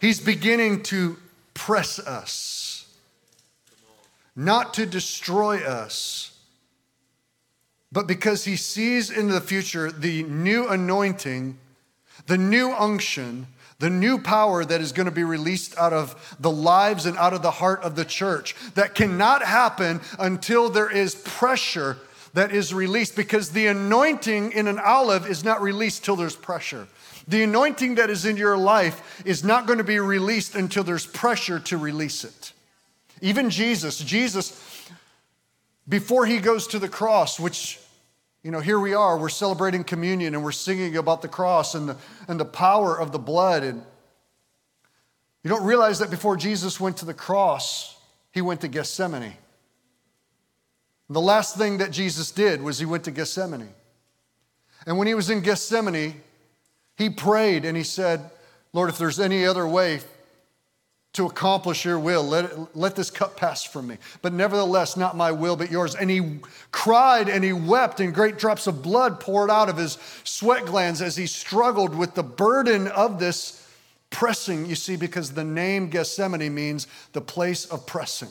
He's beginning to press us, not to destroy us but because he sees in the future the new anointing, the new unction, the new power that is going to be released out of the lives and out of the heart of the church. That cannot happen until there is pressure that is released because the anointing in an olive is not released till there's pressure. The anointing that is in your life is not going to be released until there's pressure to release it. Even Jesus, Jesus, before he goes to the cross, which you know, here we are, we're celebrating communion and we're singing about the cross and the, and the power of the blood. And you don't realize that before Jesus went to the cross, he went to Gethsemane. The last thing that Jesus did was he went to Gethsemane. And when he was in Gethsemane, he prayed and he said, Lord, if there's any other way, to accomplish your will. Let, let this cup pass from me. But nevertheless, not my will, but yours. And he cried and he wept, and great drops of blood poured out of his sweat glands as he struggled with the burden of this pressing, you see, because the name Gethsemane means the place of pressing.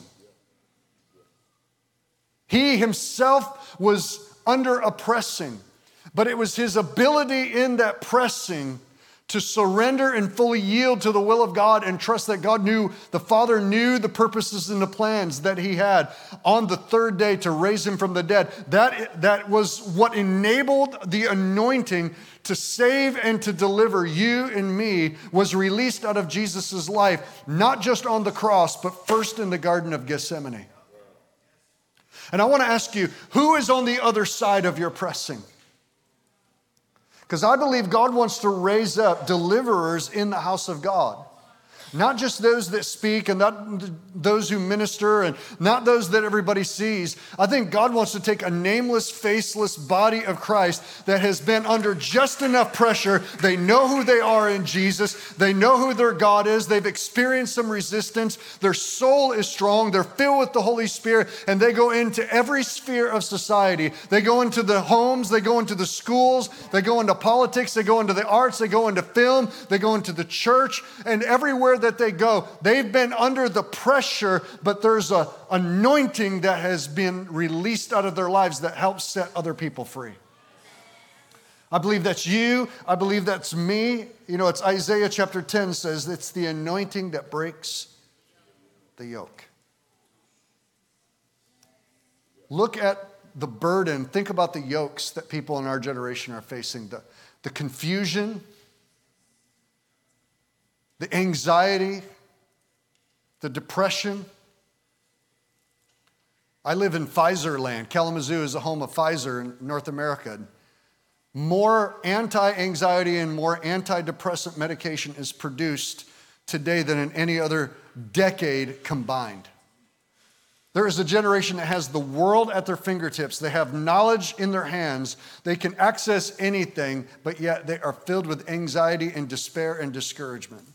He himself was under a pressing, but it was his ability in that pressing to surrender and fully yield to the will of God and trust that God knew, the Father knew the purposes and the plans that He had on the third day to raise Him from the dead. That, that was what enabled the anointing to save and to deliver you and me was released out of Jesus' life, not just on the cross, but first in the Garden of Gethsemane. And I want to ask you, who is on the other side of your pressing? Because I believe God wants to raise up deliverers in the house of God. Not just those that speak and not those who minister and not those that everybody sees. I think God wants to take a nameless, faceless body of Christ that has been under just enough pressure. They know who they are in Jesus, they know who their God is, they've experienced some resistance, their soul is strong, they're filled with the Holy Spirit, and they go into every sphere of society. They go into the homes, they go into the schools, they go into politics, they go into the arts, they go into film, they go into the church, and everywhere that they go. They've been under the pressure, but there's an anointing that has been released out of their lives that helps set other people free. I believe that's you. I believe that's me. You know, it's Isaiah chapter 10 says it's the anointing that breaks the yoke. Look at the burden. Think about the yokes that people in our generation are facing the, the confusion, the anxiety, the depression. I live in Pfizer land. Kalamazoo is the home of Pfizer in North America. More anti anxiety and more antidepressant medication is produced today than in any other decade combined. There is a generation that has the world at their fingertips. They have knowledge in their hands. They can access anything, but yet they are filled with anxiety and despair and discouragement.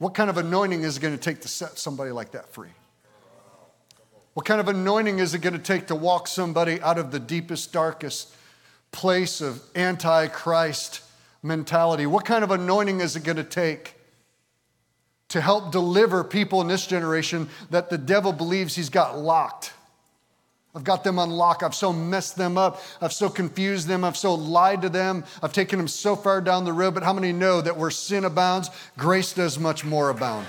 What kind of anointing is it going to take to set somebody like that free? What kind of anointing is it going to take to walk somebody out of the deepest, darkest place of anti-Christ mentality? What kind of anointing is it going to take to help deliver people in this generation that the devil believes he's got locked. I've got them unlocked. I've so messed them up. I've so confused them. I've so lied to them. I've taken them so far down the road. But how many know that where sin abounds, grace does much more abound?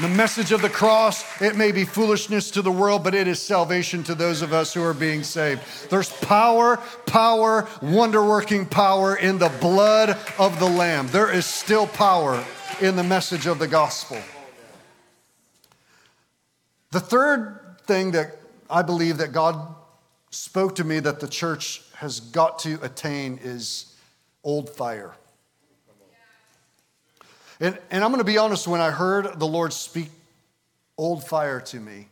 The message of the cross, it may be foolishness to the world, but it is salvation to those of us who are being saved. There's power, power, wonder working power in the blood of the Lamb. There is still power in the message of the gospel. The third thing that I believe that God spoke to me that the church has got to attain is old fire. And, and I'm going to be honest, when I heard the Lord speak old fire to me,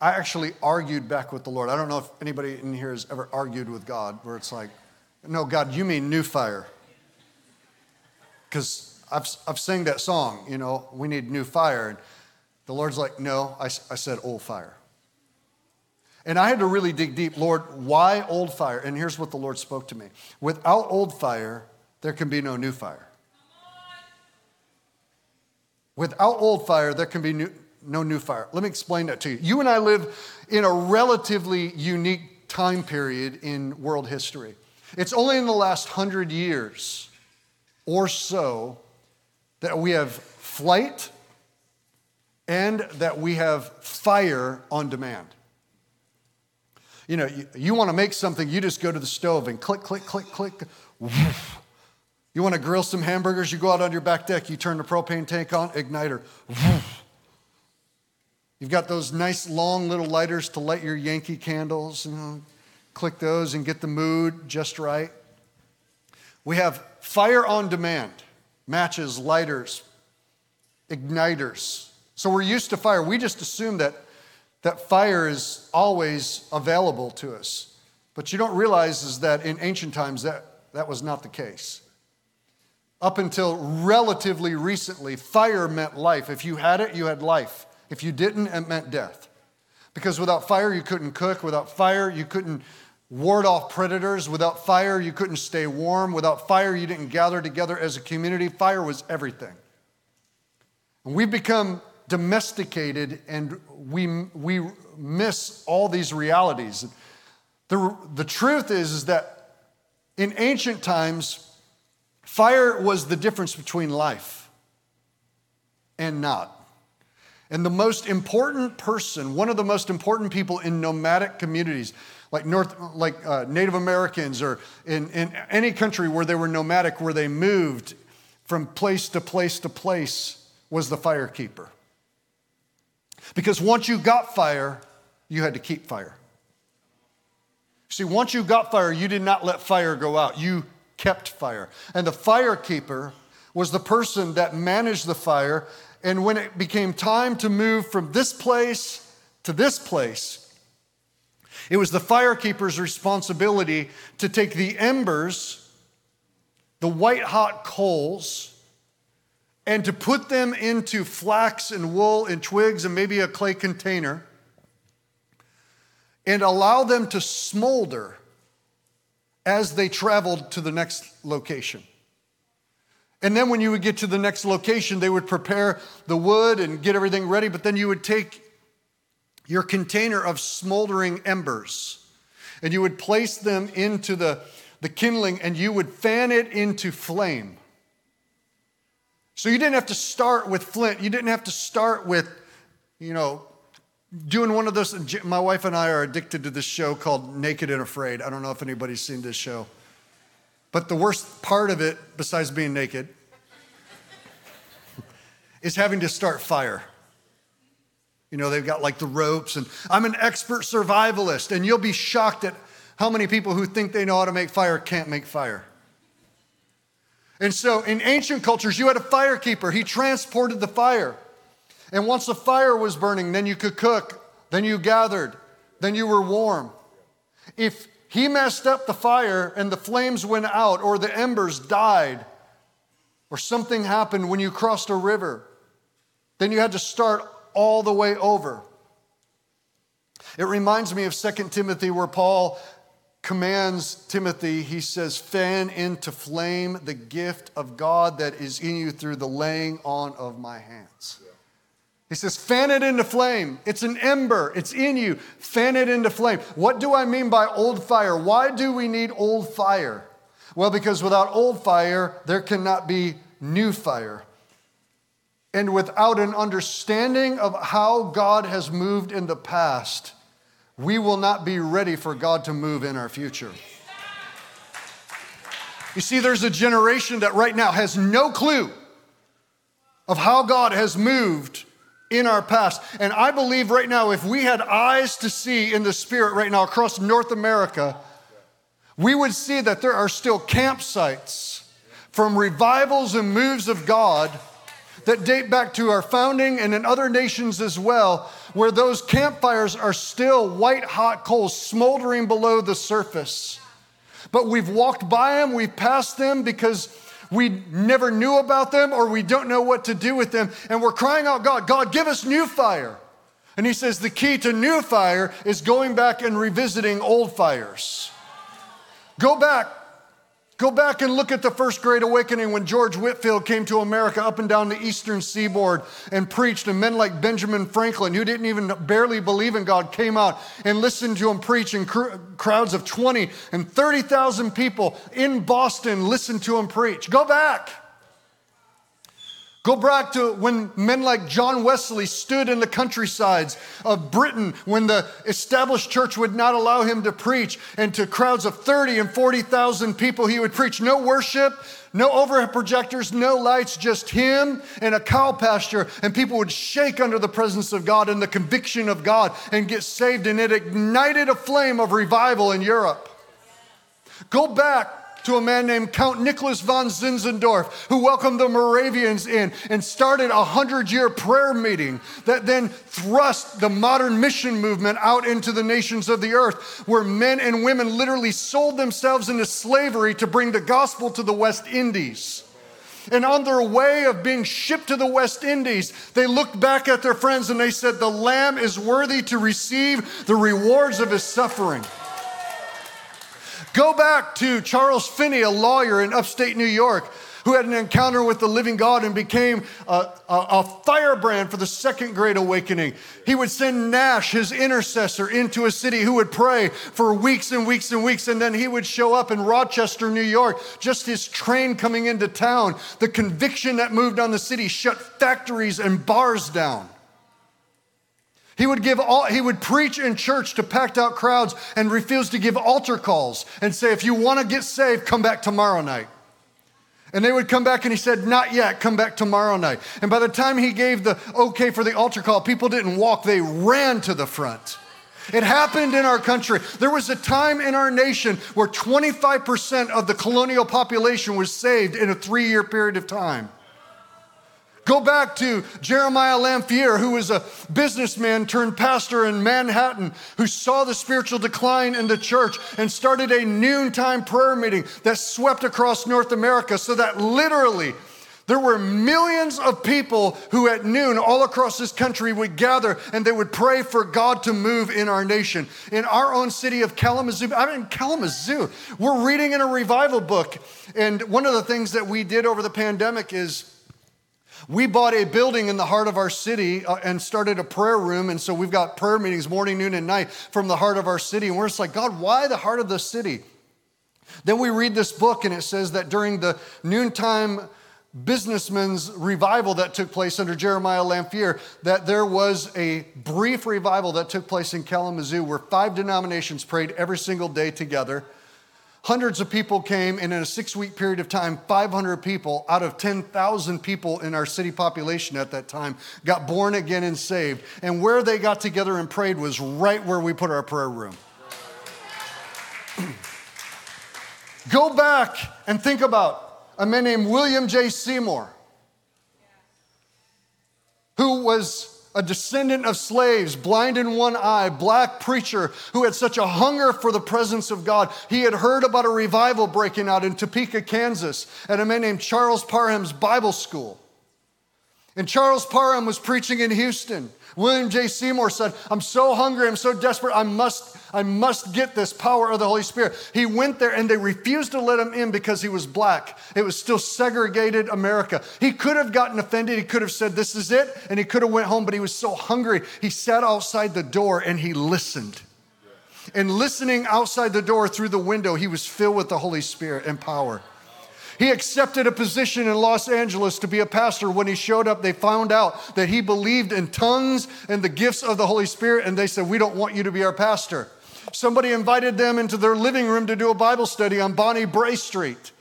I actually argued back with the Lord. I don't know if anybody in here has ever argued with God where it's like, no, God, you mean new fire. Because I've, I've sang that song, you know, we need new fire. And the Lord's like, no, I, I said old fire. And I had to really dig deep, Lord, why old fire? And here's what the Lord spoke to me without old fire, there can be no new fire. Without old fire, there can be new, no new fire. Let me explain that to you. You and I live in a relatively unique time period in world history. It's only in the last hundred years or so that we have flight and that we have fire on demand. You know, you, you want to make something, you just go to the stove and click, click, click, click. You want to grill some hamburgers, you go out on your back deck, you turn the propane tank on, igniter. You've got those nice long little lighters to light your Yankee candles, you know, click those and get the mood just right. We have fire on demand matches, lighters, igniters. So we're used to fire. We just assume that, that fire is always available to us. But you don't realize is that in ancient times that, that was not the case. Up until relatively recently, fire meant life. If you had it, you had life. If you didn't, it meant death. Because without fire, you couldn't cook. Without fire, you couldn't ward off predators. Without fire, you couldn't stay warm. Without fire, you didn't gather together as a community. Fire was everything. And we've become domesticated and we, we miss all these realities. The, the truth is, is that in ancient times, fire was the difference between life and not. And the most important person, one of the most important people in nomadic communities, like North, like uh, Native Americans, or in, in any country where they were nomadic, where they moved from place to place to place, was the fire keeper. Because once you got fire, you had to keep fire. See, once you got fire, you did not let fire go out. You kept fire. And the fire keeper was the person that managed the fire and when it became time to move from this place to this place, it was the fire keeper's responsibility to take the embers, the white hot coals, and to put them into flax and wool and twigs and maybe a clay container and allow them to smolder as they traveled to the next location. And then when you would get to the next location, they would prepare the wood and get everything ready, but then you would take your container of smoldering embers and you would place them into the, the kindling and you would fan it into flame. So you didn't have to start with flint. You didn't have to start with, you know, doing one of those. My wife and I are addicted to this show called Naked and Afraid. I don't know if anybody's seen this show. But the worst part of it, besides being naked, is having to start fire. You know, they've got like the ropes, and I'm an expert survivalist, and you'll be shocked at how many people who think they know how to make fire can't make fire. And so in ancient cultures, you had a fire keeper. He transported the fire. And once the fire was burning, then you could cook, then you gathered, then you were warm. If he messed up the fire and the flames went out, or the embers died, or something happened when you crossed a river, then you had to start all the way over. It reminds me of 2 Timothy, where Paul commands Timothy, he says, fan into flame the gift of God that is in you through the laying on of my hands. He says, fan it into flame. It's an ember, it's in you. Fan it into flame. What do I mean by old fire? Why do we need old fire? Well, because without old fire, there cannot be new fire. And without an understanding of how God has moved in the past, we will not be ready for God to move in our future. You see, there's a generation that right now has no clue of how God has moved in our past. And I believe right now, if we had eyes to see in the spirit right now across North America, we would see that there are still campsites from revivals and moves of God that date back to our founding and in other nations as well, where those campfires are still white hot coals smoldering below the surface. But we've walked by them, we've passed them because we never knew about them or we don't know what to do with them. And we're crying out, God, God, give us new fire. And he says the key to new fire is going back and revisiting old fires. Go back, Go back and look at the first great awakening when George Whitefield came to America up and down the eastern seaboard and preached, and men like Benjamin Franklin, who didn't even barely believe in God, came out and listened to him preach, and cr- crowds of 20 and 30,000 people in Boston listened to him preach. Go back. Go back to when men like John Wesley stood in the countrysides of Britain when the established church would not allow him to preach, and to crowds of 30 and 40,000 people, he would preach. No worship, no overhead projectors, no lights, just him and a cow pasture, and people would shake under the presence of God and the conviction of God and get saved, and it ignited a flame of revival in Europe. Go back to a man named Count Nicholas von Zinzendorf, who welcomed the Moravians in and started a hundred year prayer meeting that then thrust the modern mission movement out into the nations of the earth, where men and women literally sold themselves into slavery to bring the gospel to the West Indies. And on their way of being shipped to the West Indies, they looked back at their friends and they said, The Lamb is worthy to receive the rewards of his suffering. Go back to Charles Finney, a lawyer in upstate New York, who had an encounter with the living God and became a, a, a, firebrand for the second great awakening. He would send Nash, his intercessor, into a city who would pray for weeks and weeks and weeks, and then he would show up in Rochester, New York, just his train coming into town. The conviction that moved on the city shut factories and bars down. He would give all, he would preach in church to packed out crowds and refuse to give altar calls and say, if you want to get saved, come back tomorrow night. And they would come back and he said, Not yet, come back tomorrow night. And by the time he gave the okay for the altar call, people didn't walk, they ran to the front. It happened in our country. There was a time in our nation where 25% of the colonial population was saved in a three year period of time. Go back to Jeremiah Lanphier, who was a businessman turned pastor in Manhattan, who saw the spiritual decline in the church and started a noontime prayer meeting that swept across North America so that literally there were millions of people who at noon all across this country would gather and they would pray for God to move in our nation. In our own city of Kalamazoo, I'm in Kalamazoo. We're reading in a revival book. And one of the things that we did over the pandemic is we bought a building in the heart of our city uh, and started a prayer room. And so we've got prayer meetings morning, noon, and night from the heart of our city. And we're just like, God, why the heart of the city? Then we read this book, and it says that during the noontime businessmen's revival that took place under Jeremiah Lanphier, that there was a brief revival that took place in Kalamazoo where five denominations prayed every single day together. Hundreds of people came, and in a six week period of time, 500 people out of 10,000 people in our city population at that time got born again and saved. And where they got together and prayed was right where we put our prayer room. Go back and think about a man named William J. Seymour, who was a descendant of slaves, blind in one eye, black preacher who had such a hunger for the presence of God. He had heard about a revival breaking out in Topeka, Kansas, at a man named Charles Parham's Bible School. And Charles Parham was preaching in Houston. William J. Seymour said, I'm so hungry, I'm so desperate, I must, I must get this power of the Holy Spirit. He went there and they refused to let him in because he was black. It was still segregated America. He could have gotten offended, he could have said, This is it, and he could have went home, but he was so hungry. He sat outside the door and he listened. And listening outside the door through the window, he was filled with the Holy Spirit and power. He accepted a position in Los Angeles to be a pastor. When he showed up, they found out that he believed in tongues and the gifts of the Holy Spirit, and they said, We don't want you to be our pastor. Somebody invited them into their living room to do a Bible study on Bonnie Brae Street.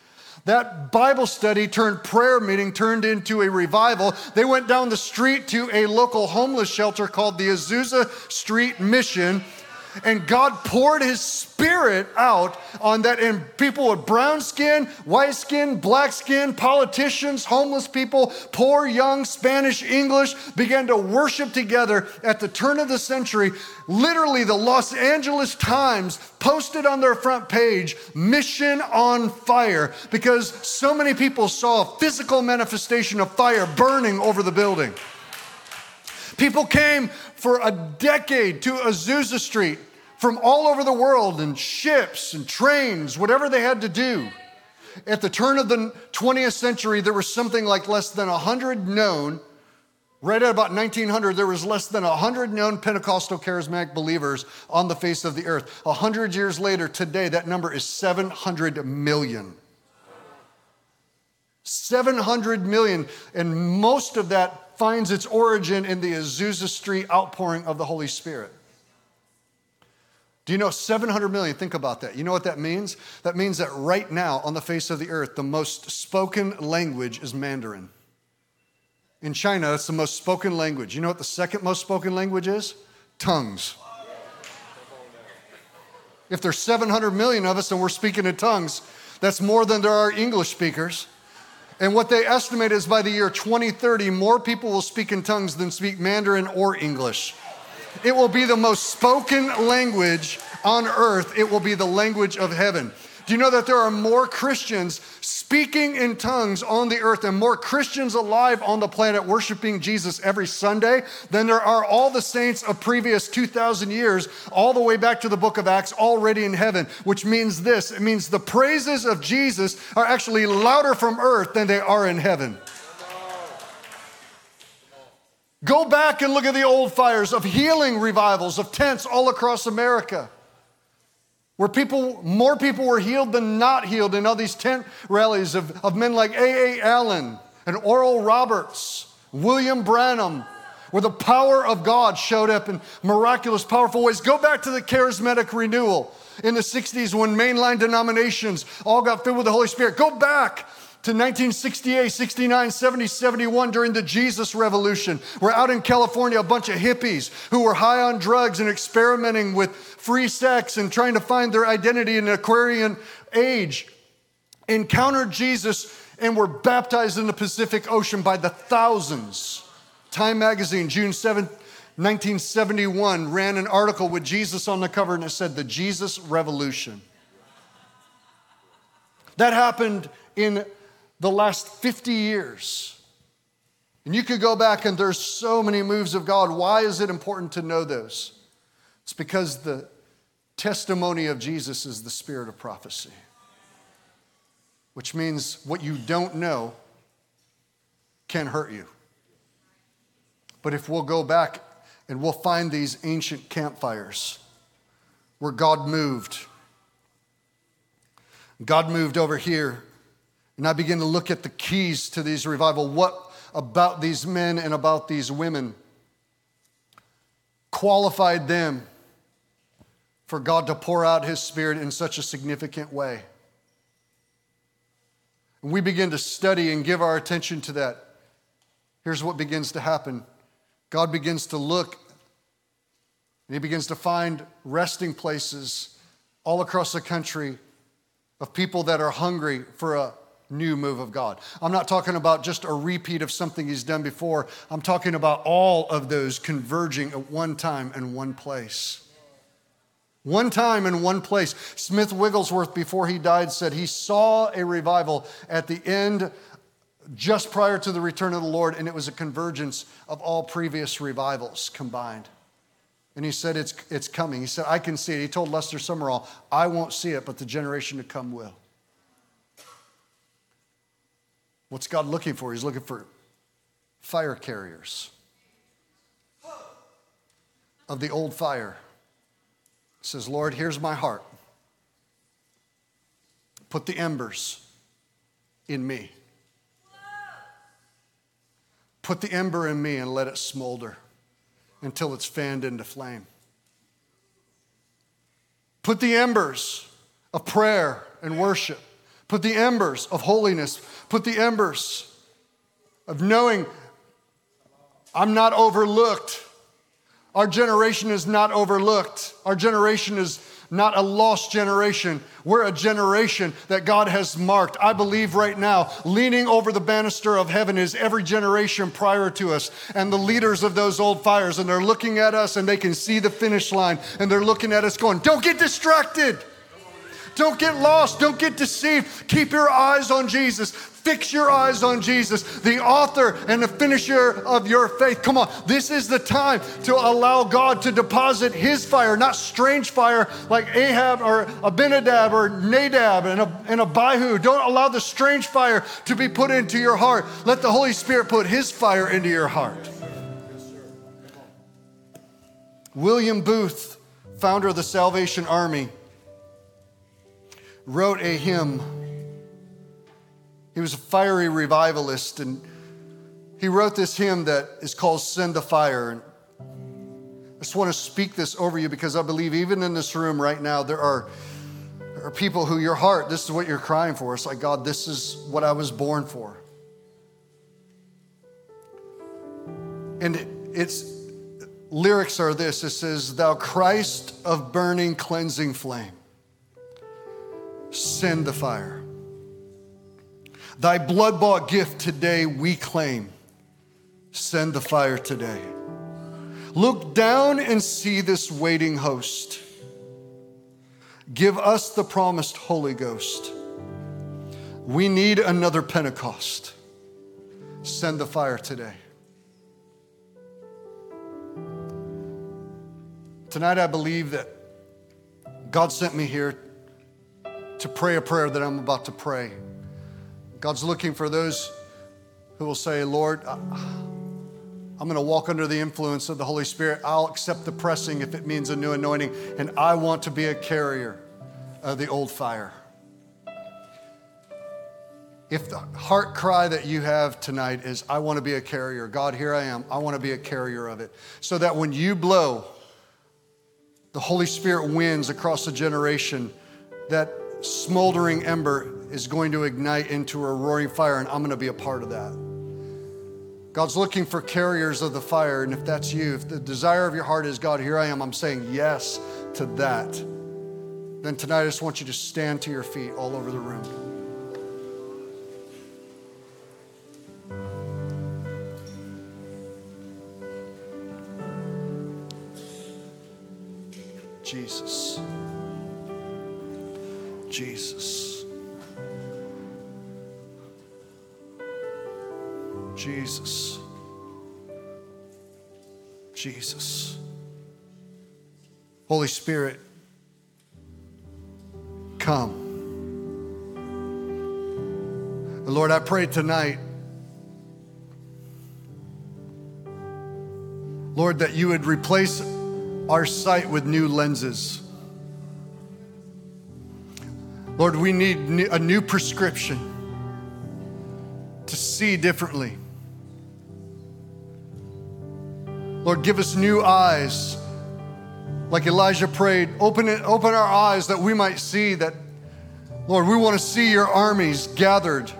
That Bible study turned prayer meeting, turned into a revival. They went down the street to a local homeless shelter called the Azusa Street Mission and God poured his spirit out on that, and people with brown skin, white skin, black skin, politicians, homeless people, poor, young, Spanish, English began to worship together at the turn of the century. Literally, the Los Angeles Times posted on their front page, Mission on Fire, because so many people saw a physical manifestation of fire burning over the building. People came for a decade to Azusa Street from all over the world in ships and trains, whatever they had to do. At the turn of the 20th century, there was something like less than 100 known. Right at about 1900, there was less than 100 known Pentecostal charismatic believers on the face of the earth. 100 years later, today, that number is 700 million. 700 million, and most of that finds its origin in the Azusa Street outpouring of the Holy Spirit. Do you know 700 million? Think about that. You know what that means? That means that right now on the face of the earth, the most spoken language is Mandarin. In China, that's the most spoken language. You know what the second most spoken language is? Tongues. If there's 700 million of us and we're speaking in tongues, that's more than there are English speakers. And what they estimate is by the year 2030, more people will speak in tongues than speak Mandarin or English. It will be the most spoken language on earth, it will be the language of heaven. Do you know that there are more Christians speaking in tongues on the earth and more Christians alive on the planet worshiping Jesus every Sunday than there are all the saints of previous 2,000 years, all the way back to the book of Acts, already in heaven? Which means this it means the praises of Jesus are actually louder from earth than they are in heaven. Go back and look at the old fires of healing revivals of tents all across America where people, more people were healed than not healed in all these tent rallies of, of men like A.A. Allen and Oral Roberts, William Branham, where the power of God showed up in miraculous, powerful ways. Go back to the charismatic renewal in the 60s when mainline denominations all got filled with the Holy Spirit. Go back to 1968, 69, 70, 71 during the Jesus Revolution. We're out in California, a bunch of hippies who were high on drugs and experimenting with free sex and trying to find their identity in the Aquarian age encountered Jesus and were baptized in the Pacific Ocean by the thousands. Time magazine, June 7, 1971, ran an article with Jesus on the cover and it said, The Jesus Revolution. That happened in the last 50 years. And you could go back and there's so many moves of God. Why is it important to know those? It's because the testimony of Jesus is the spirit of prophecy, which means what you don't know can hurt you. But if we'll go back and we'll find these ancient campfires where God moved, God moved over here And I begin to look at the keys to these revival. What about these men and about these women qualified them for God to pour out His Spirit in such a significant way? And we begin to study and give our attention to that. Here's what begins to happen God begins to look and He begins to find resting places all across the country of people that are hungry for a new move of God. I'm not talking about just a repeat of something He's done before, I'm talking about all of those converging at one time in one place. One time in one place. Smith Wigglesworth, before he died, said he saw a revival at the end, just prior to the return of the Lord, and it was a convergence of all previous revivals combined. And he said, It's, it's coming. He said, I can see it. He told Lester Sumrall, I won't see it, but the generation to come will. What's God looking for? He's looking for fire carriers of the old fire says, Lord, here's my heart. Put the embers in me. Put the ember in me and let it smolder until it's fanned into flame. Put the embers of prayer and worship. Put the embers of holiness. Put the embers of knowing I'm not overlooked. Our generation is not overlooked. Our generation is not a lost generation. We're a generation that God has marked. I believe right now, leaning over the banister of heaven is every generation prior to us and the leaders of those old fires. And they're looking at us and they can see the finish line and they're looking at us going, Don't get distracted. Don't get lost. Don't get deceived. Keep your eyes on Jesus. Fix your eyes on Jesus, the author and the finisher of your faith. Come on, this is the time to allow God to deposit his fire, not strange fire like Ahab or Abinadab or Nadab and, and Abihu. Don't allow the strange fire to be put into your heart. Let the Holy Spirit put his fire into your heart. William Booth, founder of the Salvation Army, wrote a hymn. He was a fiery revivalist, and he wrote this hymn that is called Send the Fire. And I just want to speak this over you because I believe even in this room right now, there are, there are people who your heart, this is what you're crying for. It's like, God, this is what I was born for. And it, it's lyrics are this it says, Thou Christ of burning, cleansing flame send the fire. Thy blood bought gift today we claim. Send the fire today. Look down and see this waiting host. Give us the promised Holy Ghost. We need another Pentecost. Send the fire today. Tonight, I believe that God sent me here to pray a prayer that I'm about to pray. God's looking for those who will say, Lord, I'm going to walk under the influence of the Holy Spirit. I'll accept the pressing if it means a new anointing, and I want to be a carrier of the old fire. If the heart cry that you have tonight is, I want to be a carrier, God, here I am, I want to be a carrier of it, so that when you blow, the Holy Spirit wins across a generation that smoldering ember is going to ignite into a roaring fire, and I'm going to be a part of that. God's looking for carriers of the fire, and if that's you, if the desire of your heart is God, here I am, I'm saying yes to that, then tonight I just want you to stand to your feet all over the room. Jesus. Jesus. Jesus. Jesus. Holy Spirit, come. Lord, I pray tonight, Lord, that you would replace our sight with new lenses. Lord, we need a new prescription. To see differently. Lord, give us new eyes. Like Elijah prayed, open it, open our eyes that we might see that, Lord, we want to see your armies gathered.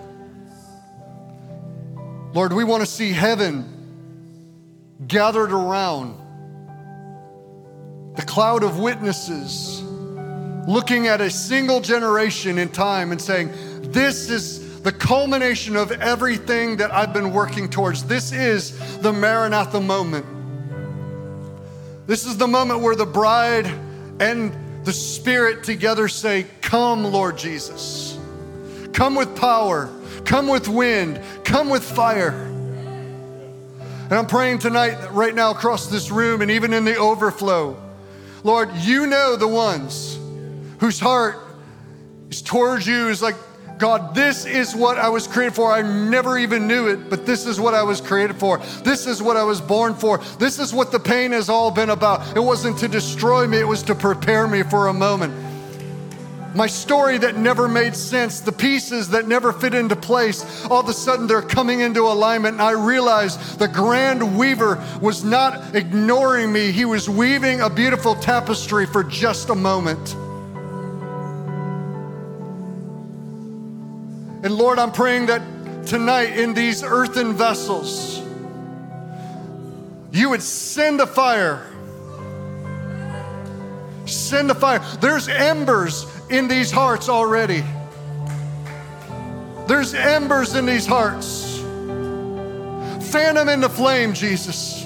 Lord, we want to see heaven gathered around the cloud of witnesses, looking at a single generation in time and saying, This is the culmination of everything that I've been working towards. This is the Maranatha moment. This is the moment where the bride and the Spirit together say, Come, Lord Jesus. Come with power, come with wind, come with fire. And I'm praying tonight, right now, across this room and even in the overflow. Lord, you know the ones whose heart is towards you, is like, God, this is what I was created for. I never even knew it, but this is what I was created for. This is what I was born for. This is what the pain has all been about. It wasn't to destroy me, it was to prepare me for a moment my story that never made sense, the pieces that never fit into place, all of a sudden they're coming into alignment. And I realized the grand weaver was not ignoring me, he was weaving a beautiful tapestry for just a moment. And Lord, I'm praying that tonight in these earthen vessels, you would send a fire. Send a fire. There's embers in these hearts already. There's embers in these hearts. Fan them into flame, Jesus.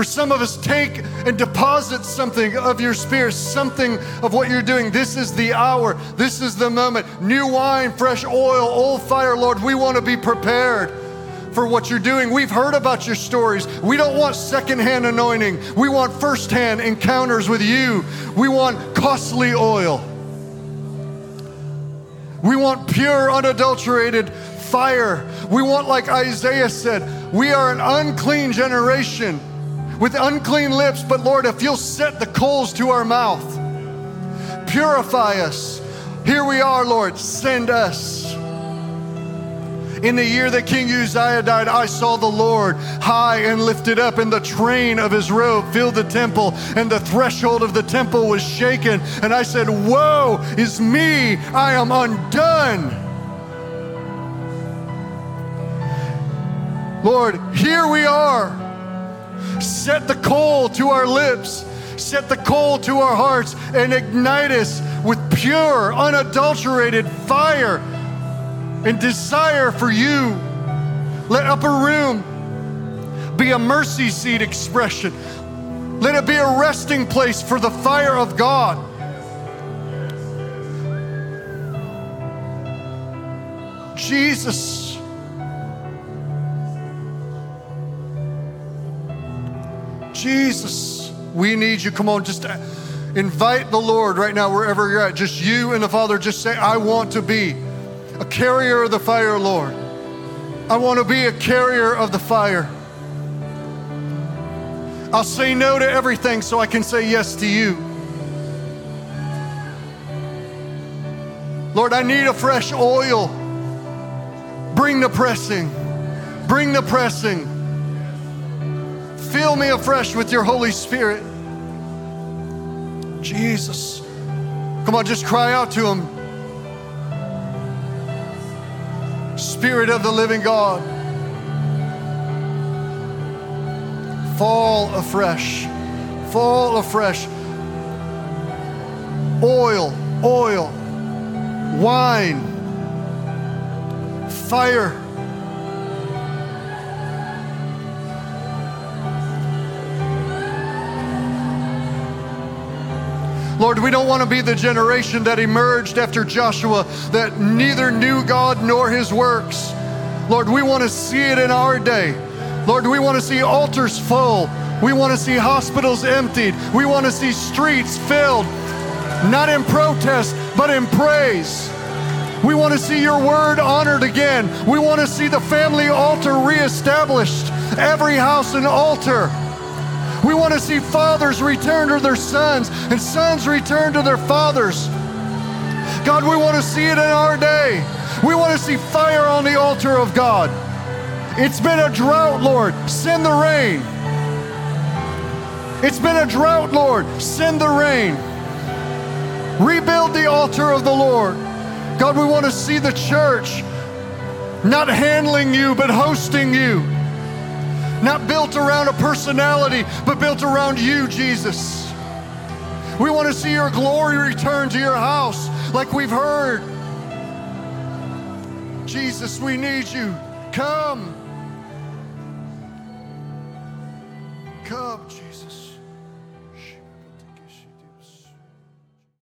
For some of us, take and deposit something of your spirit, something of what you're doing. This is the hour. This is the moment. New wine, fresh oil, old fire, Lord. We want to be prepared for what you're doing. We've heard about your stories. We don't want secondhand anointing. We want firsthand encounters with you. We want costly oil. We want pure, unadulterated fire. We want, like Isaiah said, we are an unclean generation with unclean lips, but Lord, if you'll set the coals to our mouth, purify us. Here we are, Lord, send us. In the year that King Uzziah died, I saw the Lord high and lifted up, and the train of his robe filled the temple, and the threshold of the temple was shaken. And I said, Woe is me, I am undone. Lord, here we are. Set the coal to our lips, set the coal to our hearts, and ignite us with pure, unadulterated fire and desire for you. Let Upper Room be a mercy seat expression. Let it be a resting place for the fire of God. Jesus. Jesus, we need you. Come on, just uh, invite the Lord right now, wherever you're at. Just you and the Father, just say, I want to be a carrier of the fire, Lord. I want to be a carrier of the fire. I'll say no to everything so I can say yes to you. Lord, I need a fresh oil. Bring the pressing. Bring the pressing. Fill me afresh with your Holy Spirit. Jesus. Come on, just cry out to Him. Spirit of the living God, fall afresh, fall afresh. Oil, oil, wine, fire. Lord, we don't want to be the generation that emerged after Joshua that neither knew God nor his works. Lord, we want to see it in our day. Lord, we want to see altars full. We want to see hospitals emptied. We want to see streets filled, not in protest, but in praise. We want to see your word honored again. We want to see the family altar reestablished, every house an altar. We want to see fathers return to their sons and sons return to their fathers. God, we want to see it in our day. We want to see fire on the altar of God. It's been a drought, Lord. Send the rain. It's been a drought, Lord. Send the rain. Rebuild the altar of the Lord. God, we want to see the church not handling you, but hosting you. Not built around a personality, but built around you, Jesus. We want to see your glory return to your house like we've heard. Jesus, we need you. Come. Come.